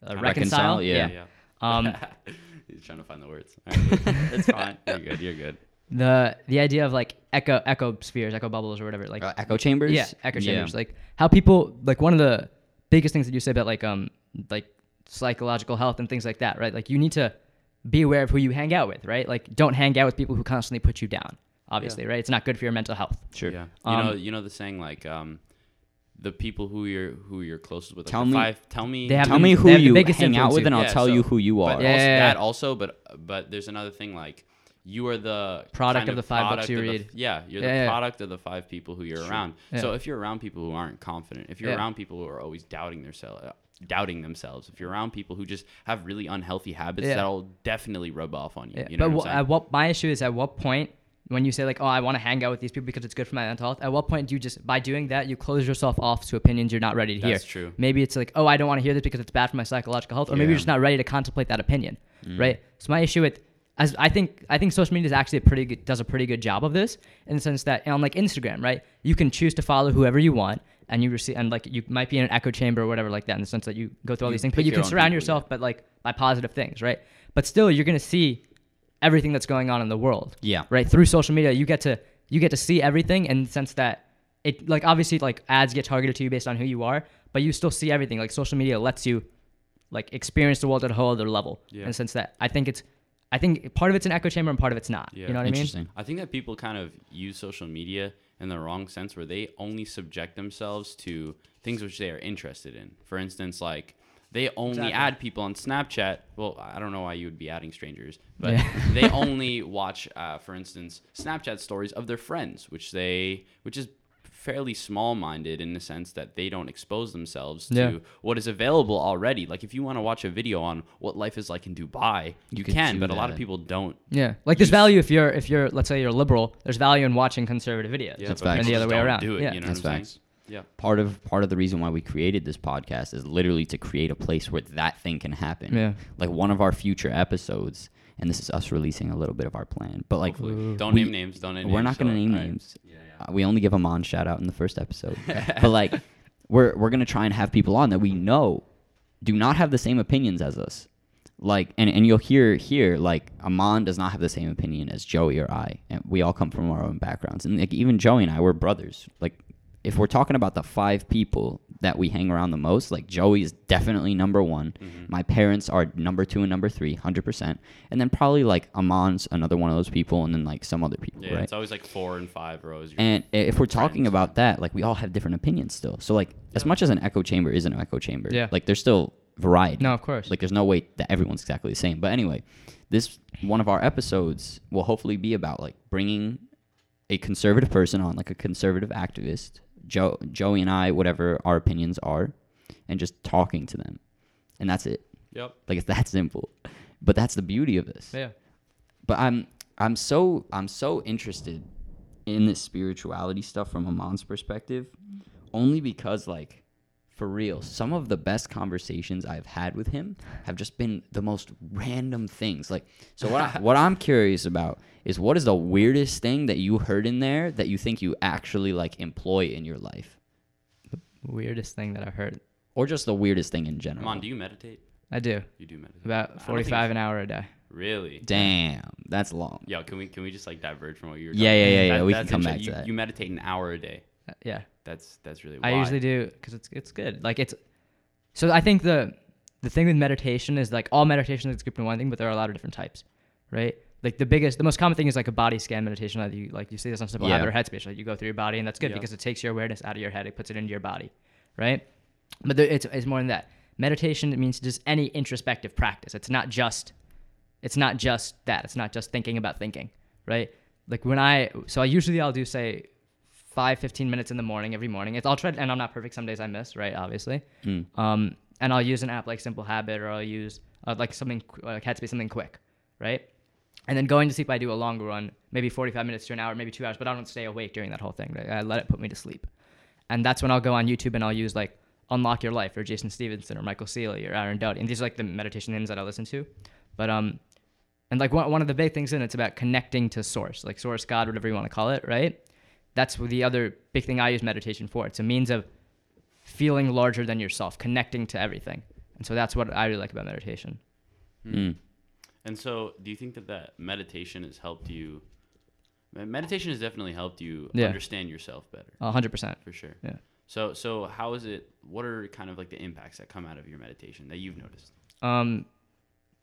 uh, reconcile. Reconcile, yeah. yeah. Um, He's trying to find the words. All right. it's fine. You're good. You're good. The the idea of like echo echo spheres, echo bubbles, or whatever. Like Uh, echo chambers. Yeah, echo chambers. Like how people like one of the biggest things that you say about like um like psychological health and things like that, right? Like you need to be aware of who you hang out with, right? Like don't hang out with people who constantly put you down. Obviously, right? It's not good for your mental health. Sure. Yeah. You know, Um, you know the saying like um, the people who you're who you're closest with. Like Tell the me- five. Tell me. They Tell the- me who you hang out with, and you. I'll Yeah, tell so- you who you are. But Yeah, also, yeah, yeah. that also, but but there's another thing like you are the Product kind of the five books you of the- yeah, you're Yeah, the yeah. product of the five people who you're around. Yeah. So if you're around people who aren't confident, if you're around people who are always doubting themselves, doubting themselves, if you're around people who just have really unhealthy habits, that'll definitely rub off on you. You know but what at what my issue is at what point when you say like, oh, I want to hang out with these people because it's good for my mental health. At what point do you just by doing that you close yourself off to opinions you're not ready to That's hear? That's true. Maybe it's like, oh, I don't want to hear this because it's bad for my psychological health, or maybe you're just not ready to contemplate that opinion, Mm. right? So my issue with as I think I think social media is actually a pretty good, does a pretty good job of this in the sense that on like Instagram, right? You can choose to follow whoever you want, and you receive and like you might be in an echo chamber or whatever like that in the sense that you go through all You these things, but you can surround people, yourself, but like by positive things, right? But still, you're gonna see everything that's going on in the world Yeah. right through social media you get to you get to see everything in the sense that it like obviously like ads get targeted to you based on who you are but you still see everything like social media lets you like experience the world at a whole other level Yeah. in the sense that i think it's i think part of it's an echo chamber and part of it's not Yeah. you know what i mean I think that people kind of use social media in the wrong sense where they only subject themselves to things which they are interested in. For instance, like they only Exactly. add people on Snapchat. Well, I don't know why you would be adding strangers, but Yeah. they only watch, uh, for instance, Snapchat stories of their friends, which they, which is fairly small-minded in the sense that they don't expose themselves to what is available already. Like if you want to watch a video on what life is like in Dubai, you, could can, do but a lot of people don't. yeah like there's value if you're if you're let's say you're liberal there's value in watching conservative videos Yeah, That's but facts. and the other way around Do it, yeah you know That's what I'm facts. saying? Yeah. Part of part of the reason why we created this podcast is literally to create a place where that thing can happen. Yeah. Like one of our future episodes, and this is us releasing a little bit of our plan. But like Ooh. Don't we- name names. Don't name we're names. not gonna so- name alright. names. Yeah, yeah. Uh, we only give Aman shout out in the first episode. but like we're we're gonna try and have people on that we know do not have the same opinions as us. Like and, and you'll hear here like Aman does not have the same opinion as Joey or I. And we all come from our own backgrounds. And like even Joey and I we're brothers. Like if we're talking about the five people that we hang around the most, like Joey is definitely number one. Mm-hmm. My parents are number two and number three, hundred percent. And then probably like Aman's another one of those people, and then like some other people, Yeah, right? it's always like four and five rows. And if we're talking friends. about that, like we all have different opinions still. So like as much as an echo chamber is an echo chamber, Yeah. like there's still variety. no of course Like there's no way that everyone's exactly the same. But anyway, this one of our episodes will hopefully be about like bringing a conservative person on, like a conservative activist, Joe, Joey and I, whatever our opinions are, and just talking to them, and that's it. Yep. Like it's that simple. But that's the beauty of this yeah but I'm I'm so I'm so interested in this spirituality stuff from Aman's perspective, only because like for real, some of the best conversations I've had with him have just been the most random things. Like so what I, what I'm curious about is what is the weirdest thing that you heard in there that you think you actually like employ in your life? The weirdest thing that i've heard Or just the weirdest thing in general. Come on, do you meditate? i do You do meditate. About 45 an hour a day Really? Damn, that's long. Yo, can we can we just like diverge from what you were? Yeah, talking yeah, about? yeah, yeah, we can come back to you, that. You meditate an hour a day. Yeah That's that's really. I usually do because it's it's good. Like it's so I think the the thing with meditation is like all meditation is grouped in one thing, but there are a lot of different types, right? Like the biggest, the most common thing is like a body scan meditation. Like you like you see this on Simple Yeah. Habit or Headspace. Like you go through your body, and that's good Yeah. because it takes your awareness out of your head, it puts it into your body, right? But there, it's it's more than that. Meditation it means just any introspective practice. It's not just it's not just that. It's not just thinking about thinking, right? Like when I so I usually I'll do say five, 15 minutes in the morning every morning. It's I'll try and I'm not perfect. Some days I miss, right? Obviously. Mm. Um, and I'll use an app like Simple Habit or I'll use uh, like something like Headspace, something quick, right? And then going to sleep, I do a longer run, maybe 45 minutes to an hour, maybe two hours, but I don't stay awake during that whole thing. Right? I let it put me to sleep. And that's when I'll go on YouTube and I'll use like Unlock Your Life or Jason Stephenson or Michael Sealey or Aaron Doughty. And these are like the meditation hymns that I listen to. But um, and like one, one of the big things in it's about connecting to source, like source, God, whatever you want to call it, right? That's the other big thing I use meditation for. It's a means of feeling larger than yourself, connecting to everything. And so that's what I really like about meditation. Mm. And so, do you think that that meditation has helped you? Meditation has definitely helped you Yeah. understand yourself better, A hundred percent. for sure. Yeah. So, so how is it? What are kind of like the impacts that come out of your meditation that you've noticed? Um,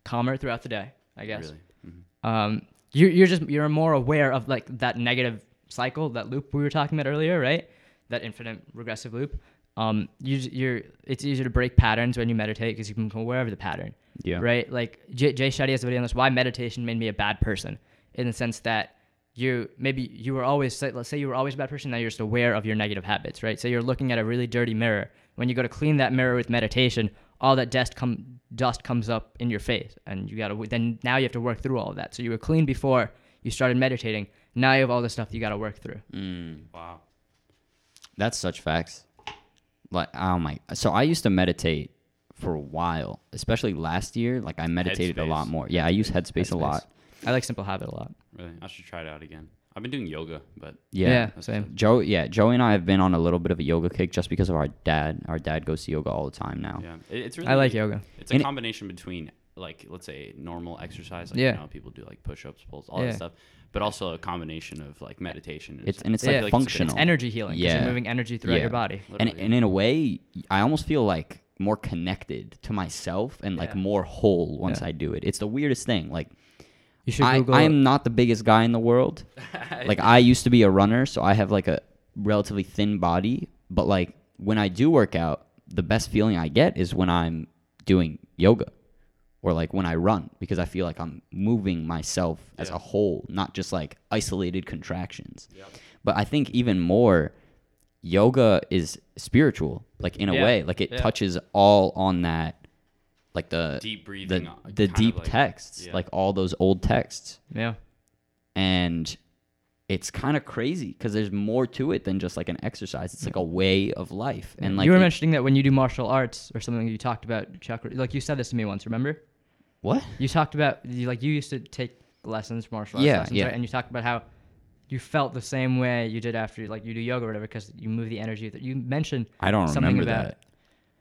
calmer throughout the day, I guess. Really? Mhm. um, you, you're just you're more aware of like that negative cycle, that loop we were talking about earlier, right? That infinite regressive loop. Um, you, you're it's easier to break patterns when you meditate because you can become aware of the pattern, Yeah. right? Like Jay, Jay Shetty has a video on this. Why meditation made me a bad person, in the sense that you maybe you were always say- let's say you were always a bad person. Now you're just aware of your negative habits, right? So you're looking at a really dirty mirror. When you go to clean that mirror with meditation, all that dust come dust comes up in your face, and you gotta then now you have to work through all of that. So you were clean before you started meditating. Now you have all the stuff you gotta work through. Mm. Wow. That's such facts. Like oh my so I used to meditate for a while, especially last year. Like I meditated a lot more. Yeah, I use Headspace, a lot. I like Simple Habit a lot. Really? I should try it out again. I've been doing yoga, but Yeah. Yeah, same. Joe, yeah, Joey and I have been on a little bit of a yoga kick just because of our dad. Our dad goes to yoga all the time now. yeah, it, it's really. I like yoga. It's a And it- combination between like let's say normal exercise, like Yeah. you know people do like push-ups, pulls, all Yeah. that stuff, but also a combination of like meditation. It's stuff. and it's Yeah. like I functional. It's energy healing. 'cause Yeah. You're moving energy throughout Yeah. your body. and Literally, and in a way, I almost feel like more connected to myself and like Yeah. more whole once Yeah. I do it. It's the weirdest thing. Like You should I, Google. I am not the biggest guy in the world. like I used to be a runner, so I have like a relatively thin body. But like when I do work out, the best feeling I get is when I'm doing yoga or like when I run because I feel like I'm moving myself as a whole, not just like isolated contractions. Yep. But I think even more, yoga is spiritual, like in a Yeah. way, like it Yeah. touches all on that, like the deep breathing, the, uh, the deep like- texts, yeah. like all those old texts yeah. and it's kind of crazy because there's more to it than just like an exercise. It's like a way of life, and like you were it- mentioning that when you do martial arts or something, you talked about chakra. Like you said this to me once. Remember? What? You talked about you, like you used to take lessons, martial arts Yeah, lessons, yeah. right? And you talked about how you felt the same way you did after like you do yoga or whatever because you move the energy. That you mentioned I don't something remember about that,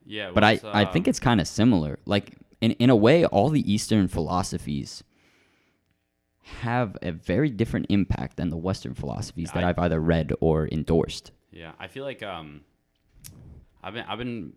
Yeah, but I what's, I think um, it's kind of similar. Like in in a way, all the Eastern philosophies have a very different impact than the Western philosophies that I- I've either read or endorsed. Yeah, I feel like um, I've been I've been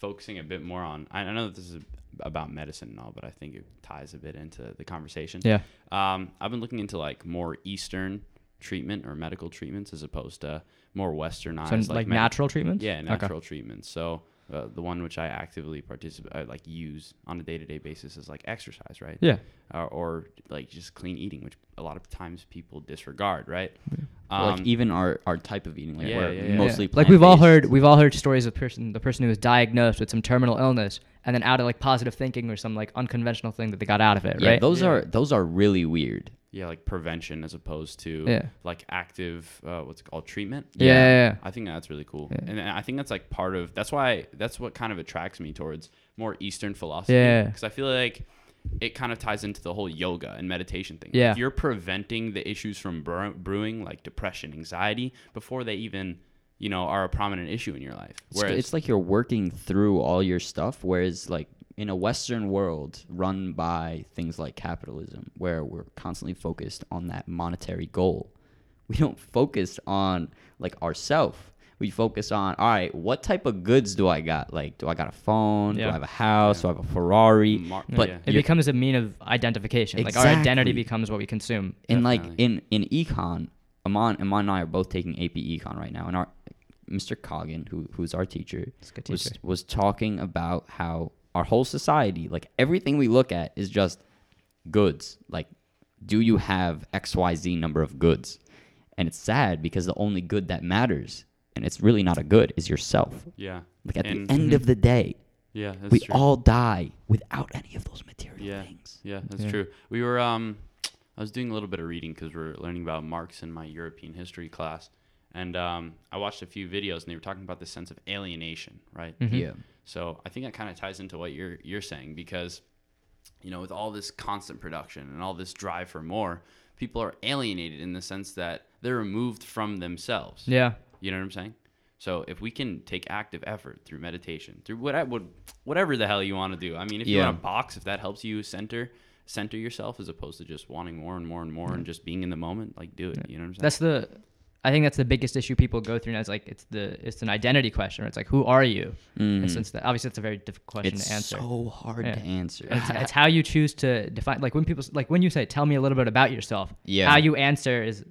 focusing a bit more on. I I know that this is about medicine and all, but I think it ties a bit into the conversation. yeah, Um, I've been looking into like more Eastern treatment or medical treatments as opposed to more Westernized, so like, med- natural treatments. Yeah, Okay. natural treatments. So uh, the one which I actively participate, uh, like use on a day to day basis is like exercise, right? Yeah, Uh, or like just clean eating, which a lot of times people disregard, right? Or, Um, like even our, our type of eating, like yeah, we're yeah, yeah. mostly like we've all heard we've all heard stories of person the person who was diagnosed with some terminal illness and then out of like positive thinking or some like unconventional thing that they got out of it, Yeah, right? those Yeah. are those are really weird. yeah, like prevention as opposed to Yeah. like active, uh, what's it called, treatment. yeah, yeah, yeah. I think that's really cool, Yeah. and I think that's like part of. That's why that's what kind of attracts me towards more Eastern philosophy. Yeah. because I feel like it kind of ties into the whole yoga and meditation thing. Yeah. if you're preventing the issues from brewing, like depression, anxiety, before they even, you know, are a prominent issue in your life. It's, Whereas it's like you're working through all your stuff, whereas like in a Western world run by things like capitalism, where we're constantly focused on that monetary goal, we don't focus on like ourself. We focus on all right, what type of goods do I got? Like, do I got a phone? Do I have a house? Do I have a Ferrari? Mar- but yeah. It becomes a mean of identification. Like our identity becomes what we consume. in like in in econ, Aman, Aman and I are both taking AP econ right now, and our Mr. Coggin, who who's our teacher, It's a good was was talking about how our whole society, like everything we look at, is just goods. Like, do you have X Y Z number of goods? And it's sad because the only good that matters, and it's really not a good, is yourself. yeah, Like at And- the end of the day, yeah, that's we true. all die without any of those material Yeah. things. Yeah, that's Yeah. true. We were um, I was doing a little bit of reading because we're learning about Marx in my European history class, and um, I watched a few videos and they were talking about this sense of alienation, right? Mhm. Yeah. So I think that kind of ties into what you're you're saying because, you know, with all this constant production and all this drive for more, people are alienated in the sense that they're removed from themselves. Yeah. You know what I'm saying? So if we can take active effort through meditation, through what I would, whatever the hell you want to do. I mean, if you want to box, if that helps you center center yourself as opposed to just wanting more and more and more and just being in the moment, like do it. You know what I'm saying? That's the I think that's the biggest issue people go through now. It's like it's the it's an identity question. It's like who are you? And Mhm. since that, obviously it's a very difficult question it's to answer. It's so hard Yeah. to answer. it's, it's how you choose to define. Like when people like when you say, "Tell me a little bit about yourself." Yeah. How you answer is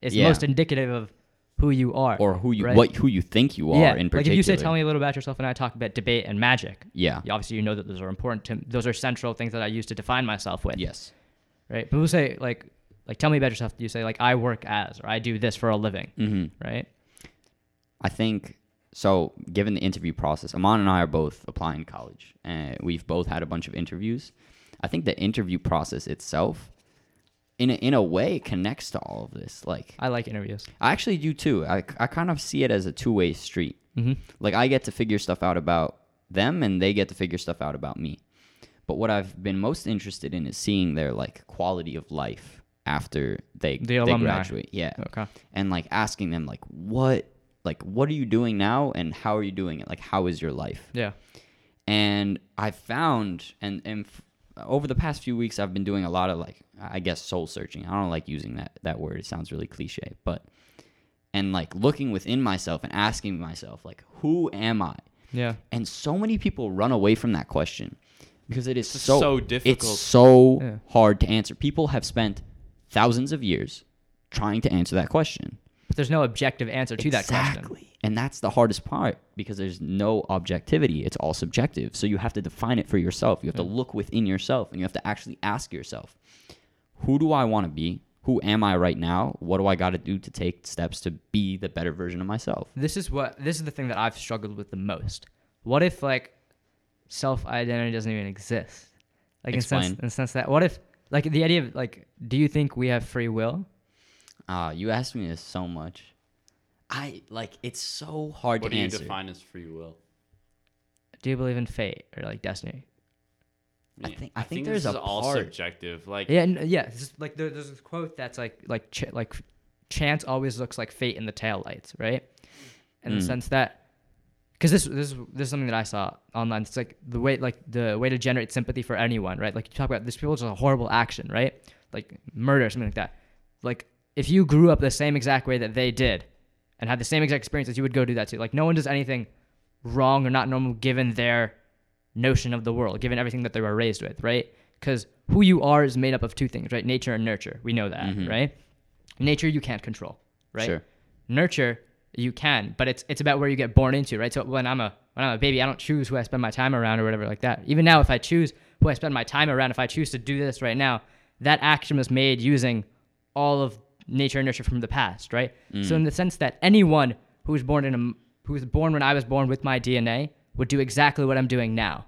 is Yeah. most indicative of who you are or who you right? what who you think you are yeah. in particular. like if you say, "Tell me a little about yourself," and I talk about debate and magic. Yeah. you- Obviously, you know that those are important to those are central things that I use to define myself with. Yes. Right. People say like like tell me about yourself. You say like I work as or I do this for a living. hmm Right. I think so. Given the interview process, Aman and I are both applying college, and we've both had a bunch of interviews. I think the interview process itself, in a, in a way, connects to all of this. Like I like interviews. I actually do too. I, I kind of see it as a two way street. Mm-hmm. Like I get to figure stuff out about them, and they get to figure stuff out about me. But what I've been most interested in is seeing their like quality of life after they The they graduate. Yeah, Okay. and like asking them like what like what are you doing now and how are you doing it? Like how is your life? Yeah. and I found and and f- over the past few weeks I've been doing a lot of like I guess soul searching. I don't like using that that word. It sounds really cliche, but and like looking within myself and asking myself like who am I? Yeah. And so many people run away from that question because it is so so difficult. It's so Yeah. hard to answer. People have spent thousands of years trying to answer that question But there's no objective answer to that question. exactly. And that's the hardest part because there's no objectivity. It's all subjective. So you have to define it for yourself. You have to mm. look within yourself and you have to actually ask yourself, who do I want to be? Who am I right now? What do I got to do to take steps to be the better version of myself? This is what this is the thing that I've struggled with the most. What if like self identity doesn't even exist? Like in sense, in the sense that what if like the idea of like do you think we have free will? Ah, you ask me this so much. I like it's so hard what to do What do you answer. define as free will? Do you believe in fate or like destiny? I think- I think there's this a is all part- subjective. Like Yeah, n- yeah. This is, like there, there's this quote that's like like ch- like chance always looks like fate in the taillights, right? In the Mm. sense that because this this is- this is something that I saw online. It's like the way like the way to generate sympathy for anyone, right? Like you talk about this people just a horrible action, right? Like murder, something like that. Like if you grew up the same exact way that they did and had the same exact experiences, you would go do that too. Like no one does anything wrong or not normal given their notion of the world, given everything that they were raised with, right? Because who you are is made up of two things, right? Nature and nurture. We know that, Mhm. right? Nature you can't control, right? Sure. Nurture you can, but it's it's about where you get born into, right? So when I'm a when I'm a baby, I don't choose who I spend my time around or whatever like that. Even now, if I choose who I spend my time around, if I choose to do this right now, that action was made using all of nature and nurture from the past, right? So mm. in the sense that anyone who was born in a who was born when I was born with my DNA would do exactly what I'm doing now.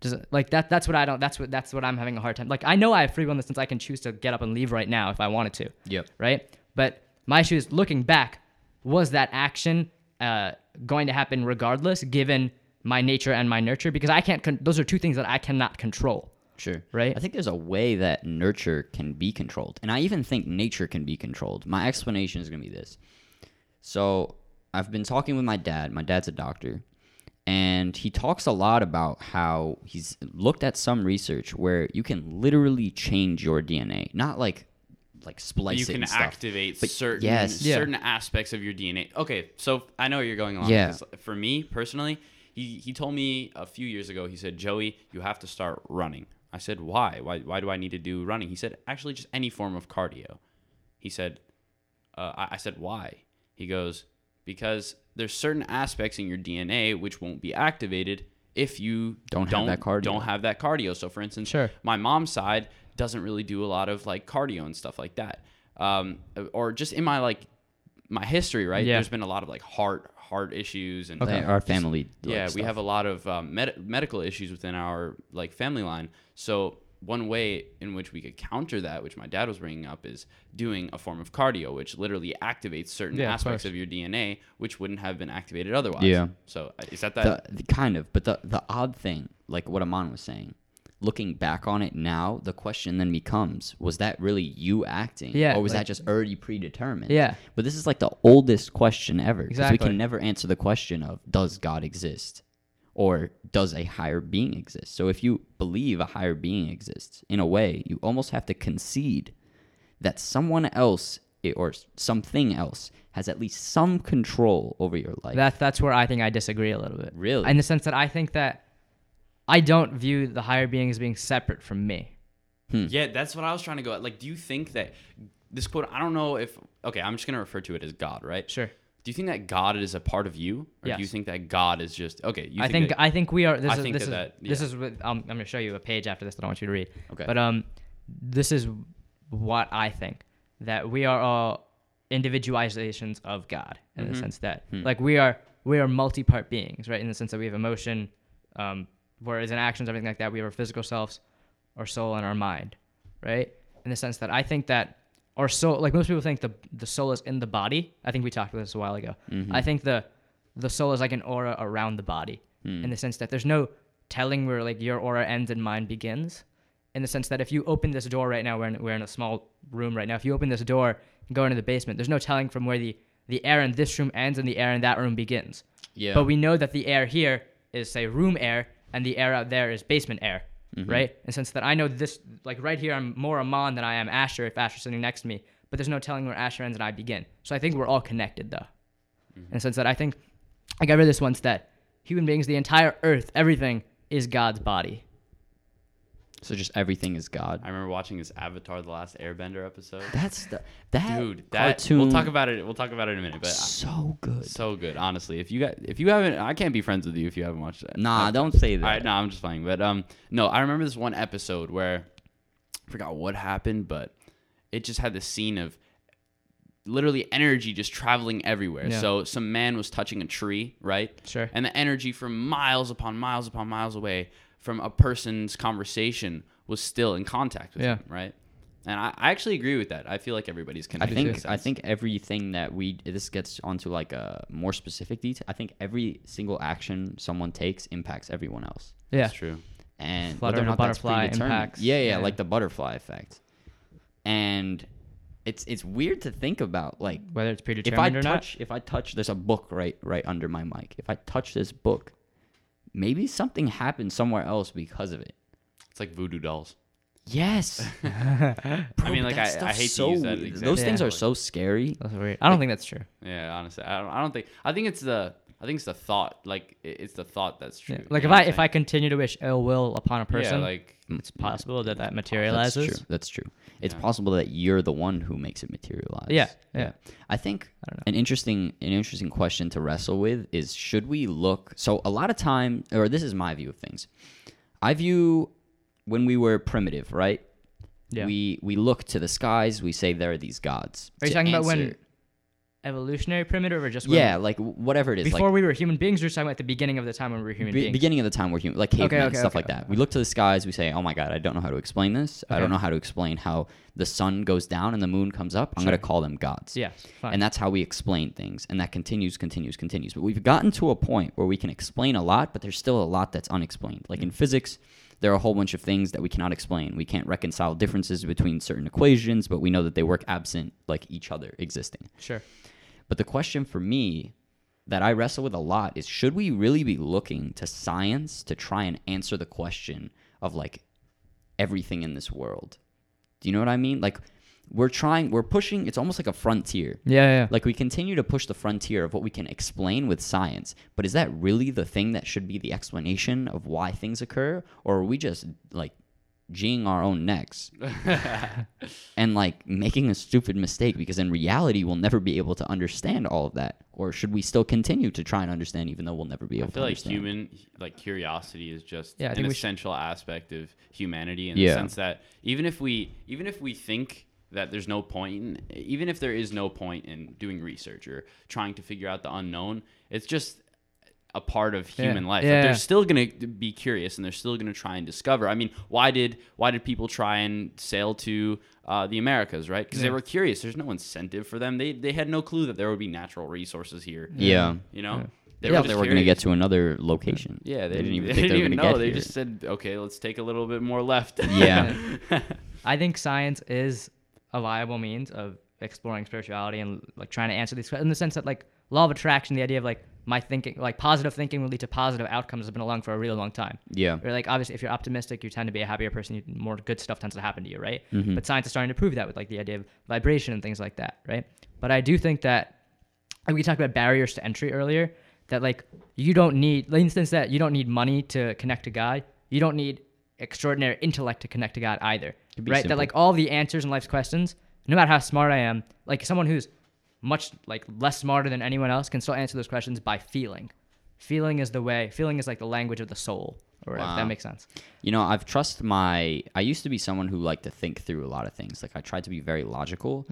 Does it, like that? That's what I don't. That's what that's what I'm having a hard time. Like I know I have free will in the sense I can choose to get up and leave right now if I wanted to Yep. right? But my issue is looking back, was that action uh, going to happen regardless, given my nature and my nurture? Because I can't. Con- those are two things that I cannot control. Sure. Right. I think there's a way that nurture can be controlled. And I even think nature can be controlled. My explanation is going to be this. So, I've been talking with my dad. My dad's a doctor. And he talks a lot about how he's looked at some research where you can literally change your DNA. Not like like splice you can and stuff. activate But certain yes. Yeah. certain aspects of your DNA. Okay, so I know where you're going along. Yeah. For me personally, he he told me a few years ago. He said, "Joey, you have to start running." I said, "Why? Why? Why do I need to do running?" He said, "Actually, just any form of cardio." He said, uh, I, I said, "Why?" He goes, "Because there's certain aspects in your DNA which won't be activated." If you Don't have that cardio. don't have that cardio. So, for instance, Sure. my mom's side doesn't really do a lot of like cardio and stuff like that um, or just in my like my history right Yeah. there's been a lot of like heart heart issues and Like, Our family. like, yeah we have a lot of um, med- medical issues within our like family line so one way in which we could counter that which my dad was bringing up is doing a form of cardio which literally activates certain Yeah, aspects course. of your dna which wouldn't have been activated otherwise Yeah. so uh, is that that the, the kind of but the the odd thing like what aman was saying looking back on it now, the question then becomes: Was that really you acting, Yeah, or was like- that just already predetermined? Yeah. But this is like the oldest question ever. 'cause Exactly. We can never answer the question of does God exist? Or does a higher being exist? So if you believe a higher being exists, in a way, you almost have to concede that someone else eh, or something else has at least some control over your life. That that's where I think I disagree a little bit. Really? In the sense that I think that I don't view the higher being as being separate from me. Yeah, that's what I was trying to go at. Like, do you think that this quote? I don't know if. Okay, I'm just gonna refer to it as God, right? Sure. Do you think that God is a part of you, or do you think that God is just okay? You I think that- I think we are. This I is think this that is that- this is. What, um, I'm going to show you a page after this that I want you to read. Okay. But um, this is what I think that we are all individualizations of God in Mm-hmm. the sense that Hmm. like we are we are multi-part beings, right? In the sense that we have emotion, um, whereas in actions, everything like that, we have our physical selves, our soul, and our mind, right? In the sense that I think that our soul, like most people think the the soul is in the body. I think we talked about this a while ago. Mm-hmm. I think the the soul is like an aura around the body, Hmm. in the sense that there's no telling where like your aura ends and mine begins. In the sense that if you open this door right now, we're in, we're in a small room right now. If you open this door and go into the basement, there's no telling from where the the air in this room ends and the air in that room begins. yeah. But we know that the air here is say room air and the air out there is basement air, Mm-hmm. right? And since that I know this, like right here, I'm more Aman than I am Asher if Asher's sitting next to me. But there's no telling where Asher ends and I begin. So I think we're all connected though, Mm-hmm. in the sense that I think, like I read this once that human beings, the entire earth, everything is God's body. So just everything is God. I remember watching this Avatar: The Last Airbender episode. That's the that Dude, that cartoon. we'll talk about it. We'll talk about it in a minute. But so good. so good, honestly. If you got, if you haven't, I can't be friends with you if you haven't watched that. Nah, don't say that. All right, no, I'm just playing. But um, no, I remember this one episode where I forgot what happened, but it just had this scene of literally energy just traveling everywhere. Yeah. So some man was touching a tree, right? Sure. And the energy from miles upon miles upon miles away from a person's conversation was still in contact with Yeah. him, right? And I, I actually agree with that. I feel like everybody's connected. I think in a I sense. think everything that we this gets onto like a more specific detail. I think every single action someone takes impacts everyone else, Yeah. that's true. and Flutter whether or a not butterfly predetermined. impacts- Yeah, yeah, yeah. like the butterfly effect. And it's it's weird to think about like Whether it's predetermined if I predetermined or not. touch if I touch there's a book right right under my mic. If I touch this book, maybe something happened somewhere else because of it. It's like voodoo dolls. Yes. I mean, like, I- I hate to use that Those example, things are so scary. That's weird. I don't think that's true. Yeah, honestly, I don't, I don't think. I think it's the. I think it's the thought. Like it- it's the thought that's true. Yeah. Like know if I if I continue to wish ill will upon a person, yeah, like mm, it's possible that that That's materializes. true. That's true. It's Yeah. possible that you're the one who makes it materialize. Yeah, yeah. I think I don't know. an interesting an interesting question to wrestle with is should we look so a lot of time or this is my view of things. I view when we were primitive, right? Yeah. We we look to the skies, we say there are these gods. Are you To talking about when answer- evolutionary primitive or just Yeah, like whatever it is. before like, we were human beings? Just talking about the beginning of the time when we were human Be- beings? beginning of the time we're human, like cavemen, okay, stuff okay, like that. We look to the skies, we say, "Oh my god, I don't know how to explain this. I don't know how to explain how the sun goes down and the moon comes up. I'm Sure. going to call them gods." yeah, fine. And that's how we explain things, and that continues, continues, continues. But we've gotten to a point where we can explain a lot, but there's still a lot that's unexplained. Like in mm. physics, there are a whole bunch of things that we cannot explain. We can't reconcile differences between certain equations, but we know that they work absent like each other existing. sure. But the question for me that I wrestle with a lot is should we really be looking to science to try and answer the question of like everything in this world? Do you know what I mean? Like we're trying, we're pushing, it's almost like a frontier. Yeah, yeah. Like we continue to push the frontier of what we can explain with science, but is that really the thing that should be the explanation of why things occur? Or are we just like G'ing our own necks and like making a stupid mistake because in reality we'll never be able to understand all of that? Or should we still continue to try and understand even though we'll never be able to? I feel to like understand? human like curiosity is just Yeah, I an think we should- essential aspect of humanity in Yeah. the sense that even if we even if we think that there's no point in, even if there is no point in doing research or trying to figure out the unknown it's just a part of Yeah. human life Yeah, like, they're still going to be curious and they're still going to try and discover i mean why did why did people try and sail to uh, the americas right because they were curious there's no incentive for them they they had no clue that there would be natural resources here Yeah. you know They They were thought they were going to get to another location. Yeah, they, didn't even they think they were going to know. get They here. just said, okay, let's take a little bit more left. Yeah. I think science is a viable means of exploring spirituality and like trying to answer these questions in the sense that like law of attraction, the idea of like my thinking, like positive thinking will lead to positive outcomes has been along for a really long time. yeah. Or like obviously, if you're optimistic, you tend to be a happier person. You, more good stuff tends to happen to you, right? Mhm. But science is starting to prove that with like the idea of vibration and things like that, right? But I do think that we talked about barriers to entry earlier. That like you don't need, the instance that you don't need money to connect to God. You don't need extraordinary intellect to connect to God either, right? That like all the answers in life's questions, no matter how smart I am, like someone who's much like less smarter than anyone else can still answer those questions by feeling. Feeling is the way. Feeling is like the language of the soul, or whatever. Wow. That makes sense. You know, I've trust my. I used to be someone who liked to think through a lot of things. Like I tried to be very logical,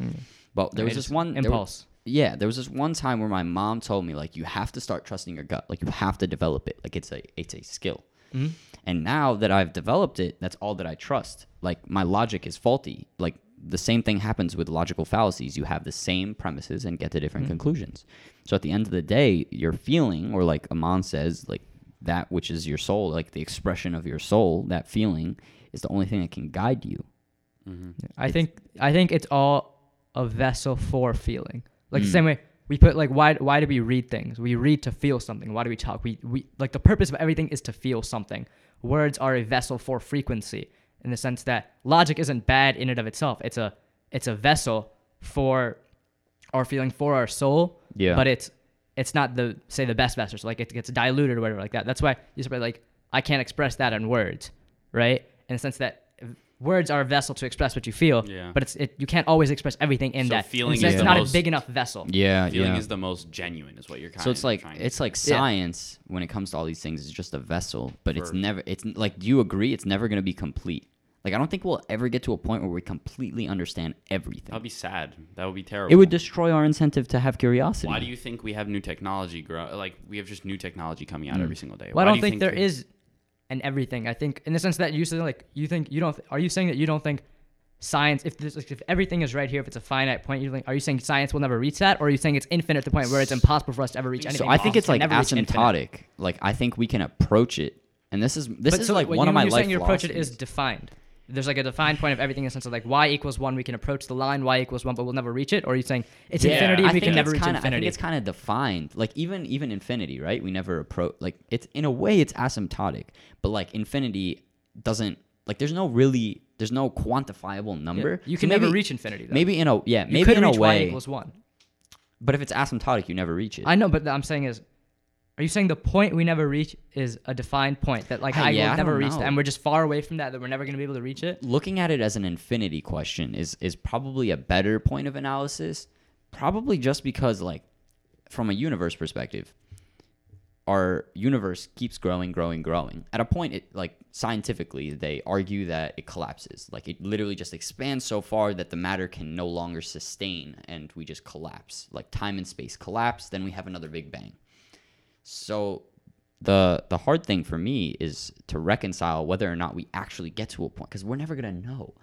but there I was just- this one there impulse. yeah, there was this one time where my mom told me like you have to start trusting your gut. Like you have to develop it. Like it's a it's a skill. Mhm. And now that I've developed it, that's all that I trust. Like my logic is faulty. Like the same thing happens with logical fallacies. You have the same premises and get to different conclusions. So at the end of the day, your feeling, or like Aman says, like that which is your soul, like the expression of your soul, that feeling is the only thing that can guide you. I think I think it's all a vessel for feeling. Like the Mm. same way we put like why why do we read things? We read to feel something. Why do we talk? We we like the purpose of everything is to feel something. Words are a vessel for frequency in the sense that logic isn't bad in and of itself. It's a it's a vessel for our feeling for our soul. Yeah. But it's it's not the say the best vessel. So like it gets diluted or whatever like that. That's why you say like I can't express that in words, right? In the sense that words are a vessel to express what you feel, Yeah. but it's it, you can't always express everything in So that. feeling it's, is the not most- a big enough vessel. Yeah, Feeling yeah. is the most genuine, is what you're kind of saying. so it's like trying it's like Yeah. science when it comes to all these things is just a vessel but it's never it's like do you agree it's never going to be complete like i don't think we'll ever get to a point where we completely understand everything That'd be sad. That would be terrible. it would destroy our incentive to have curiosity Why do you think we have new technology grow? Like we have just new technology coming out Mm. every single day. Well, I don't do you think, there that- is an everything. I think in the sense that you say like you think you don't. Are you saying that you don't think science? If this, if everything is right here, if it's a finite point, you think are you saying science will never reach that, or are you saying it's infinite to the point where it's impossible for us to ever reach anything? so i think it's like never reach infinite. asymptotic like i think we can approach it and this is this But is so, like one you, of my when you're life saying your approach it is defined. There's like a defined point of everything in the sense of like y equals one, we can approach the line, y equals one, but we'll never reach it. Or are you saying it's Yeah. infinity, I we can never reach kinda, I infinity? think it's kind of defined. Like even even infinity, right? We never approach. Like it's in a way it's asymptotic, but like infinity doesn't like. There's no really. There's no quantifiable Yeah. number. You So can never reach infinity. Though. Maybe in a yeah. Maybe in a reach y way. equals one. But if it's asymptotic, you never reach it. I know, but I'm saying is, are you saying the point we never reach is a defined point that like Ah, I yeah, will never don't reach that, and we're just far away from that that we're never going to be able to reach it? Looking at it as an infinity question is is probably a better point of analysis. Probably just because like from a universe perspective, our universe keeps growing, growing, growing. At a point, it like scientifically, they argue that it collapses. Like it literally just expands so far that the matter can no longer sustain, and we just collapse. Like time and space collapse, then we have another big bang. So the the hard thing for me is to reconcile whether or not we actually get to a point because we're never gonna know.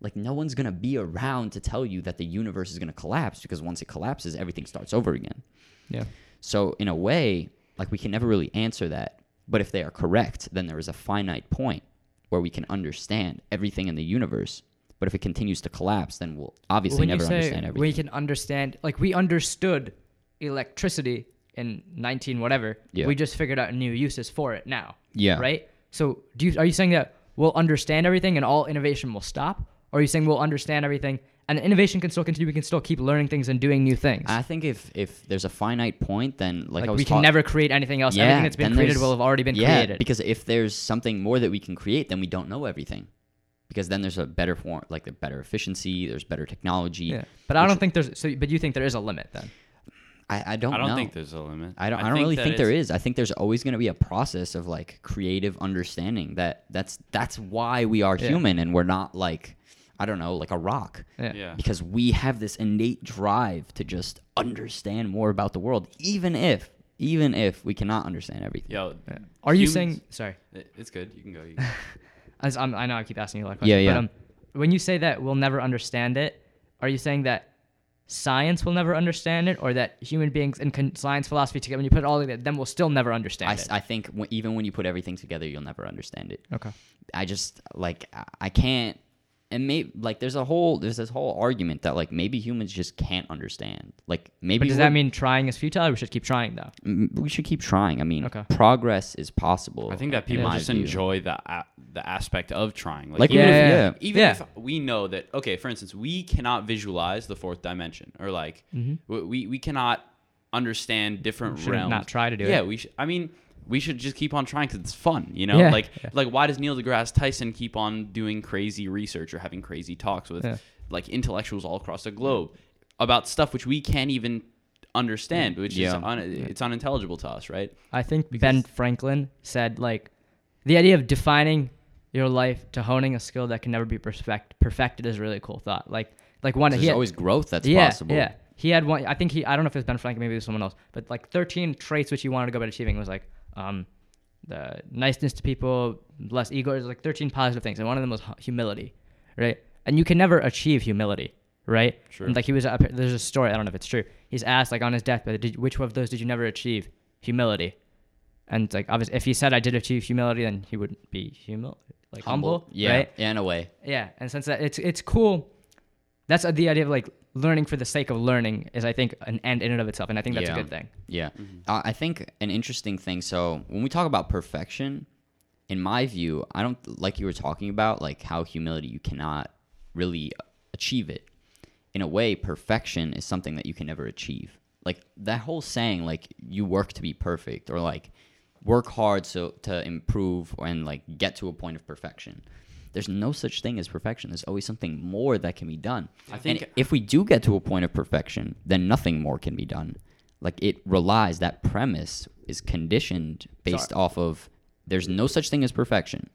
Like no one's gonna be around to tell you that the universe is gonna collapse because once it collapses, everything starts over again. Yeah. So in a way, like we can never really answer that. But if they are correct, then there is a finite point where we can understand everything in the universe. But if it continues to collapse, then we'll obviously when never you say understand everything. we can understand, like we understood electricity in 19 whatever. Yeah. We just figured out new uses for it now. Yeah. Right. So do you are you saying that we'll understand everything and all innovation will stop, or are you saying we'll understand everything and innovation can still continue? We can still keep learning things and doing new things. I think if if there's a finite point, then like, like I was we can taught- never create anything else. Yeah, Everything that's been created will have already been yeah, created. because if there's something more that we can create, then we don't know everything. Because then there's a better form, like a better efficiency. There's better technology. yeah. But I don't think there's. So, but you think there is a limit then? I, I don't. I don't know. think there's a limit. I don't. I, don't really think there is. I think there's always going to be a process of like creative understanding. That that's that's why we are Yeah. human, and we're not like I don't know, like a rock. Yeah. Yeah. Because we have this innate drive to just understand more about the world, even if even if we cannot understand everything. Yo, Are you saying? Sorry. It's good. You can go. You can go. As I'm, I know I keep asking you a lot of Yeah, questions. yeah. But um, when you say that we'll never understand it, are you saying that science will never understand it, or that human beings and con- science philosophy together, when you put it all together, then we'll still never understand I, it. I think w- even when you put everything together, you'll never understand it. okay. I just like I- I can't and maybe like there's a whole there's this whole argument that like maybe humans just can't understand. Like maybe But does that mean trying is futile? Or we should keep trying though. m- we should keep trying. I mean, Okay. progress is possible. I think that people just view. enjoy the a- the aspect of trying. Like, even yeah, if, yeah, yeah. even Yeah. if we know that okay, for instance, we cannot visualize the fourth dimension, or like mm-hmm. w- we we cannot understand different Shouldn't realms. not try to do yeah, it. Yeah, we. Should, I mean, we should just keep on trying because it's fun. You know, Yeah. like Yeah. like why does Neil deGrasse Tyson keep on doing crazy research or having crazy talks with Yeah. like intellectuals all across the globe about stuff which we can't even understand, which is un- it's unintelligible to us, right? I think Ben Franklin said like the idea of defining your life to honing a skill that can never be perfect perfected is a really cool thought. Like like one There's had, always growth that's yeah, possible. Yeah. He had one I think he I don't know if it was Ben Franklin, maybe it was someone else, but like thirteen traits which he wanted to go about achieving was like um the niceness to people, less ego, there's like thirteen positive things. And one of them was humility. Right? And you can never achieve humility, right? Sure. And like he was up there's a story, I don't know if it's true. He's asked like on his deathbed, did, which of those did you never achieve? Humility. And like obviously if he said I did achieve humility, then he would be humil like humble, Yeah, right? yeah, in a way. Yeah, and since that it's it's cool. That's uh, the idea of like learning for the sake of learning is I think an end in and of itself, and I think that's Yeah. a good thing. Yeah. Uh, I think an interesting thing. So when we talk about perfection, in my view, I don't like you were talking about like how humility you cannot really achieve it. In a way, perfection is something that you can never achieve. Like that whole saying, like you work to be perfect, or like work hard so to improve and like get to a point of perfection. There's no such thing as perfection. There's always something more that can be done. I think- and if we do get to a point of perfection, then nothing more can be done. Like it relies that premise is conditioned based off of there's no such thing as perfection.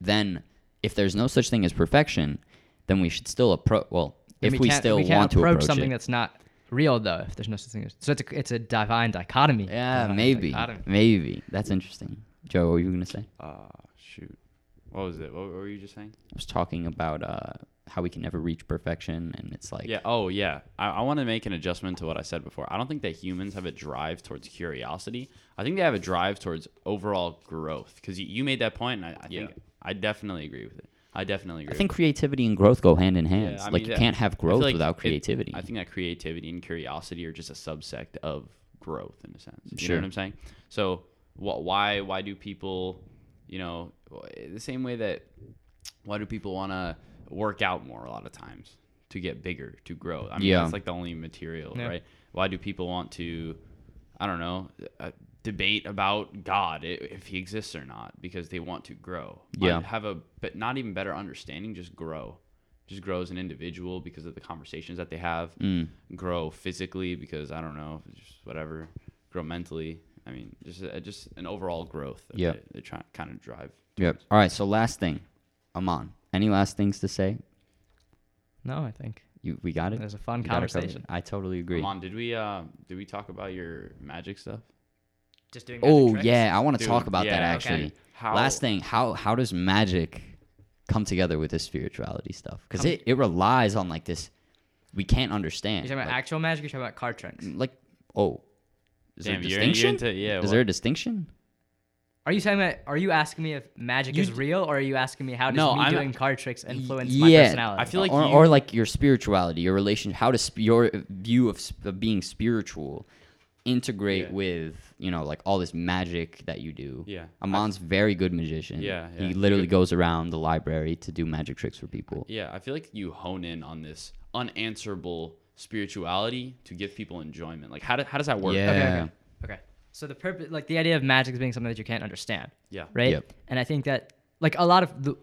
Then if there's no such thing as perfection, then we should still approach well, if we, can't- still we can't want to approach approach something it. that's not real though, if there's no such thing as so it's a it's a divine dichotomy. Yeah, Divine maybe. dichotomy. Maybe. That's interesting. Joe, what were you gonna say? Uh, shoot. What was it? What, were you just saying? I was talking about uh, how we can never reach perfection, and it's like yeah. Oh, yeah. I, I want to make an adjustment to what I said before. I don't think that humans have a drive towards curiosity. I think they have a drive towards overall growth. Because you, you made that point, and I, I Yeah. think I definitely agree with it. I definitely agree. I think creativity and growth go hand in hand. Yeah, like mean, you can't have growth like without it- creativity. I think that creativity and curiosity are just a subsect of growth in a sense. You Sure. know what I'm saying? So wh- why why do people, you know, the same way that why do people want to work out more a lot of times to get bigger, to grow? I mean, Yeah. that's like the only material, Yeah. right? Why do people want to, I don't know, uh, debate about God if he exists or not because they want to grow? Yeah. have a but not even better understanding, just grow. Just grow as an individual because of the conversations that they have Mm. grow physically because I don't know, just whatever, grow mentally. I mean, just uh, just an overall growth. Yeah, Yep. they, they try kind of drive. Yep. All right. So last thing, Aman. Any last things to say? No, I think You we got it. it was a fun We got it covered? conversation. I totally agree. Come on, did we uh did we talk about your magic stuff? Just doing Oh yeah, I want to talk about that actually. okay. How Last thing, how how does magic come together with this spirituality stuff? Because it, it relies on like this we can't understand. You're talking about like, actual magic. You're talking about card tricks. like oh, is Damn, there a you're, you're distinction? into yeah. is what- there a distinction? Are you saying that? Are you asking me if magic You is d- real, or are you asking me how does No, me I'm- doing card tricks influence my yeah, personality? I feel like or, you- or like your spirituality, your relation, how does sp- your view of, sp- of being spiritual integrate Yeah. with you know like all this magic that you do? Yeah. Aman's very good magician. Yeah, he literally Good. goes around the library to do magic tricks for people. yeah, I feel like you hone in on this unanswerable spirituality to give people enjoyment. Like how do, how does that work? Yeah. Okay, okay. Okay. So the purpose, like the idea of magic is being something that you can't understand, Yeah. right? Yep. And I think that, like a lot of the,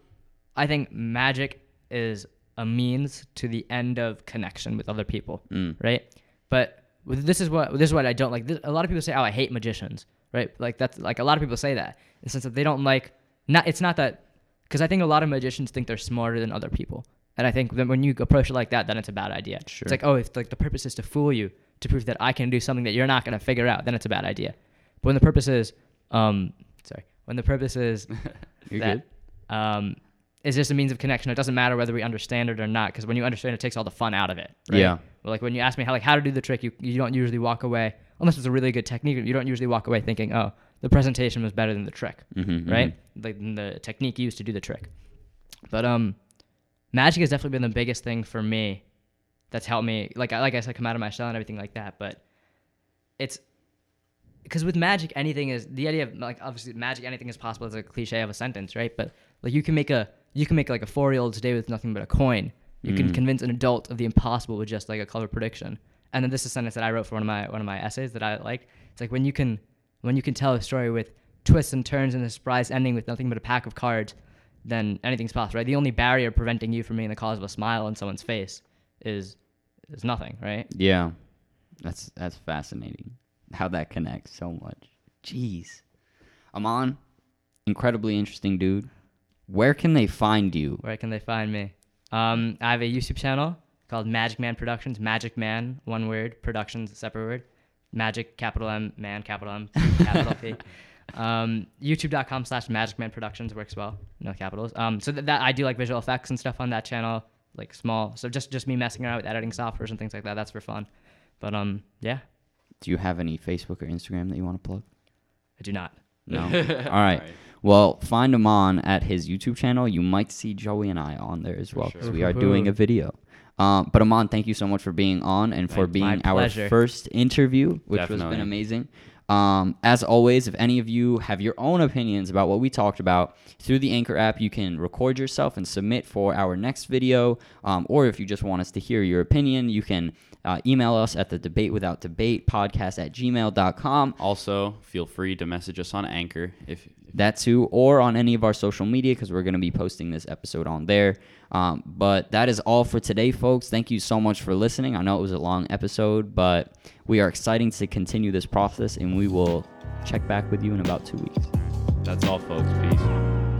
I think magic is a means to the end of connection with other people, Mm. right? But this is what this is what I don't like. This, a lot of people say, "Oh, I hate magicians," right? Like that's like a lot of people say that in the sense that they don't like. Not it's not that because I think a lot of magicians think they're smarter than other people, and I think that when you approach it like that, then it's a bad idea. Sure. It's like, oh, if like the purpose is to fool you to prove that I can do something that you're not going to figure out, then it's a bad idea. But when the purpose is, um, sorry, when the purpose is You're that, um, is just a means of connection. It doesn't matter whether we understand it or not, because when you understand, it takes all the fun out of it. Right? Yeah. But like when you ask me how like how to do the trick, you you don't usually walk away unless it's a really good technique. You don't usually walk away thinking, oh, the presentation was better than the trick, Mhm, right? Like the technique used to do the trick. But um, magic has definitely been the biggest thing for me. That's helped me. Like I like I said, come out of my shell and everything like that. But it's because with magic, anything is the idea of like obviously magic, anything is possible. Is a cliche of a sentence, right? But like you can make a you can make like a four year old's day with nothing but a coin. You can Mhm. convince an adult of the impossible with just like a clever prediction. And then this is a sentence that I wrote for one of my one of my essays that I like It's like when you can when you can tell a story with twists and turns and a surprise ending with nothing but a pack of cards, then anything's possible, right? The only barrier preventing you from being the cause of a smile on someone's face is is nothing, right? Yeah. That's that's fascinating. How that connects so much. Jeez. Aman, incredibly interesting dude. Where can they find you? Where can they find me? Um, I have a YouTube channel called Magic Man Productions. Magic Man, one word. Productions, separate word. Magic, capital M, man, capital M, capital P. Um, YouTube.com slash Magic Man Productions works well. No capitals. Um, so that, that I do like visual effects and stuff on that channel, like small. So just just me messing around with editing softwares and things like that. That's for fun. But um, yeah, Do you have any Facebook or Instagram that you want to plug? I do not. No. All right. Well, find Aman at his YouTube channel. You might see Joey and I on there as well because sure. we are doing a video. Um, but Aman, thank you so much for being on and for Thank you. being My our first interview, which has Definitely. been amazing. Um, as always, if any of you have your own opinions about what we talked about through the Anchor app, you can record yourself and submit for our next video. Um, or if you just want us to hear your opinion, you can uh, email us at the debate without debate podcast at gmail.com. Also, feel free to message us on Anchor if that too, or on any of our social media because we're going to be posting this episode on there. Um, but that is all for today, folks. Thank you so much for listening. I know it was a long episode, but we are exciting to continue this process, and we will check back with you in about two weeks. that's all, folks. Peace.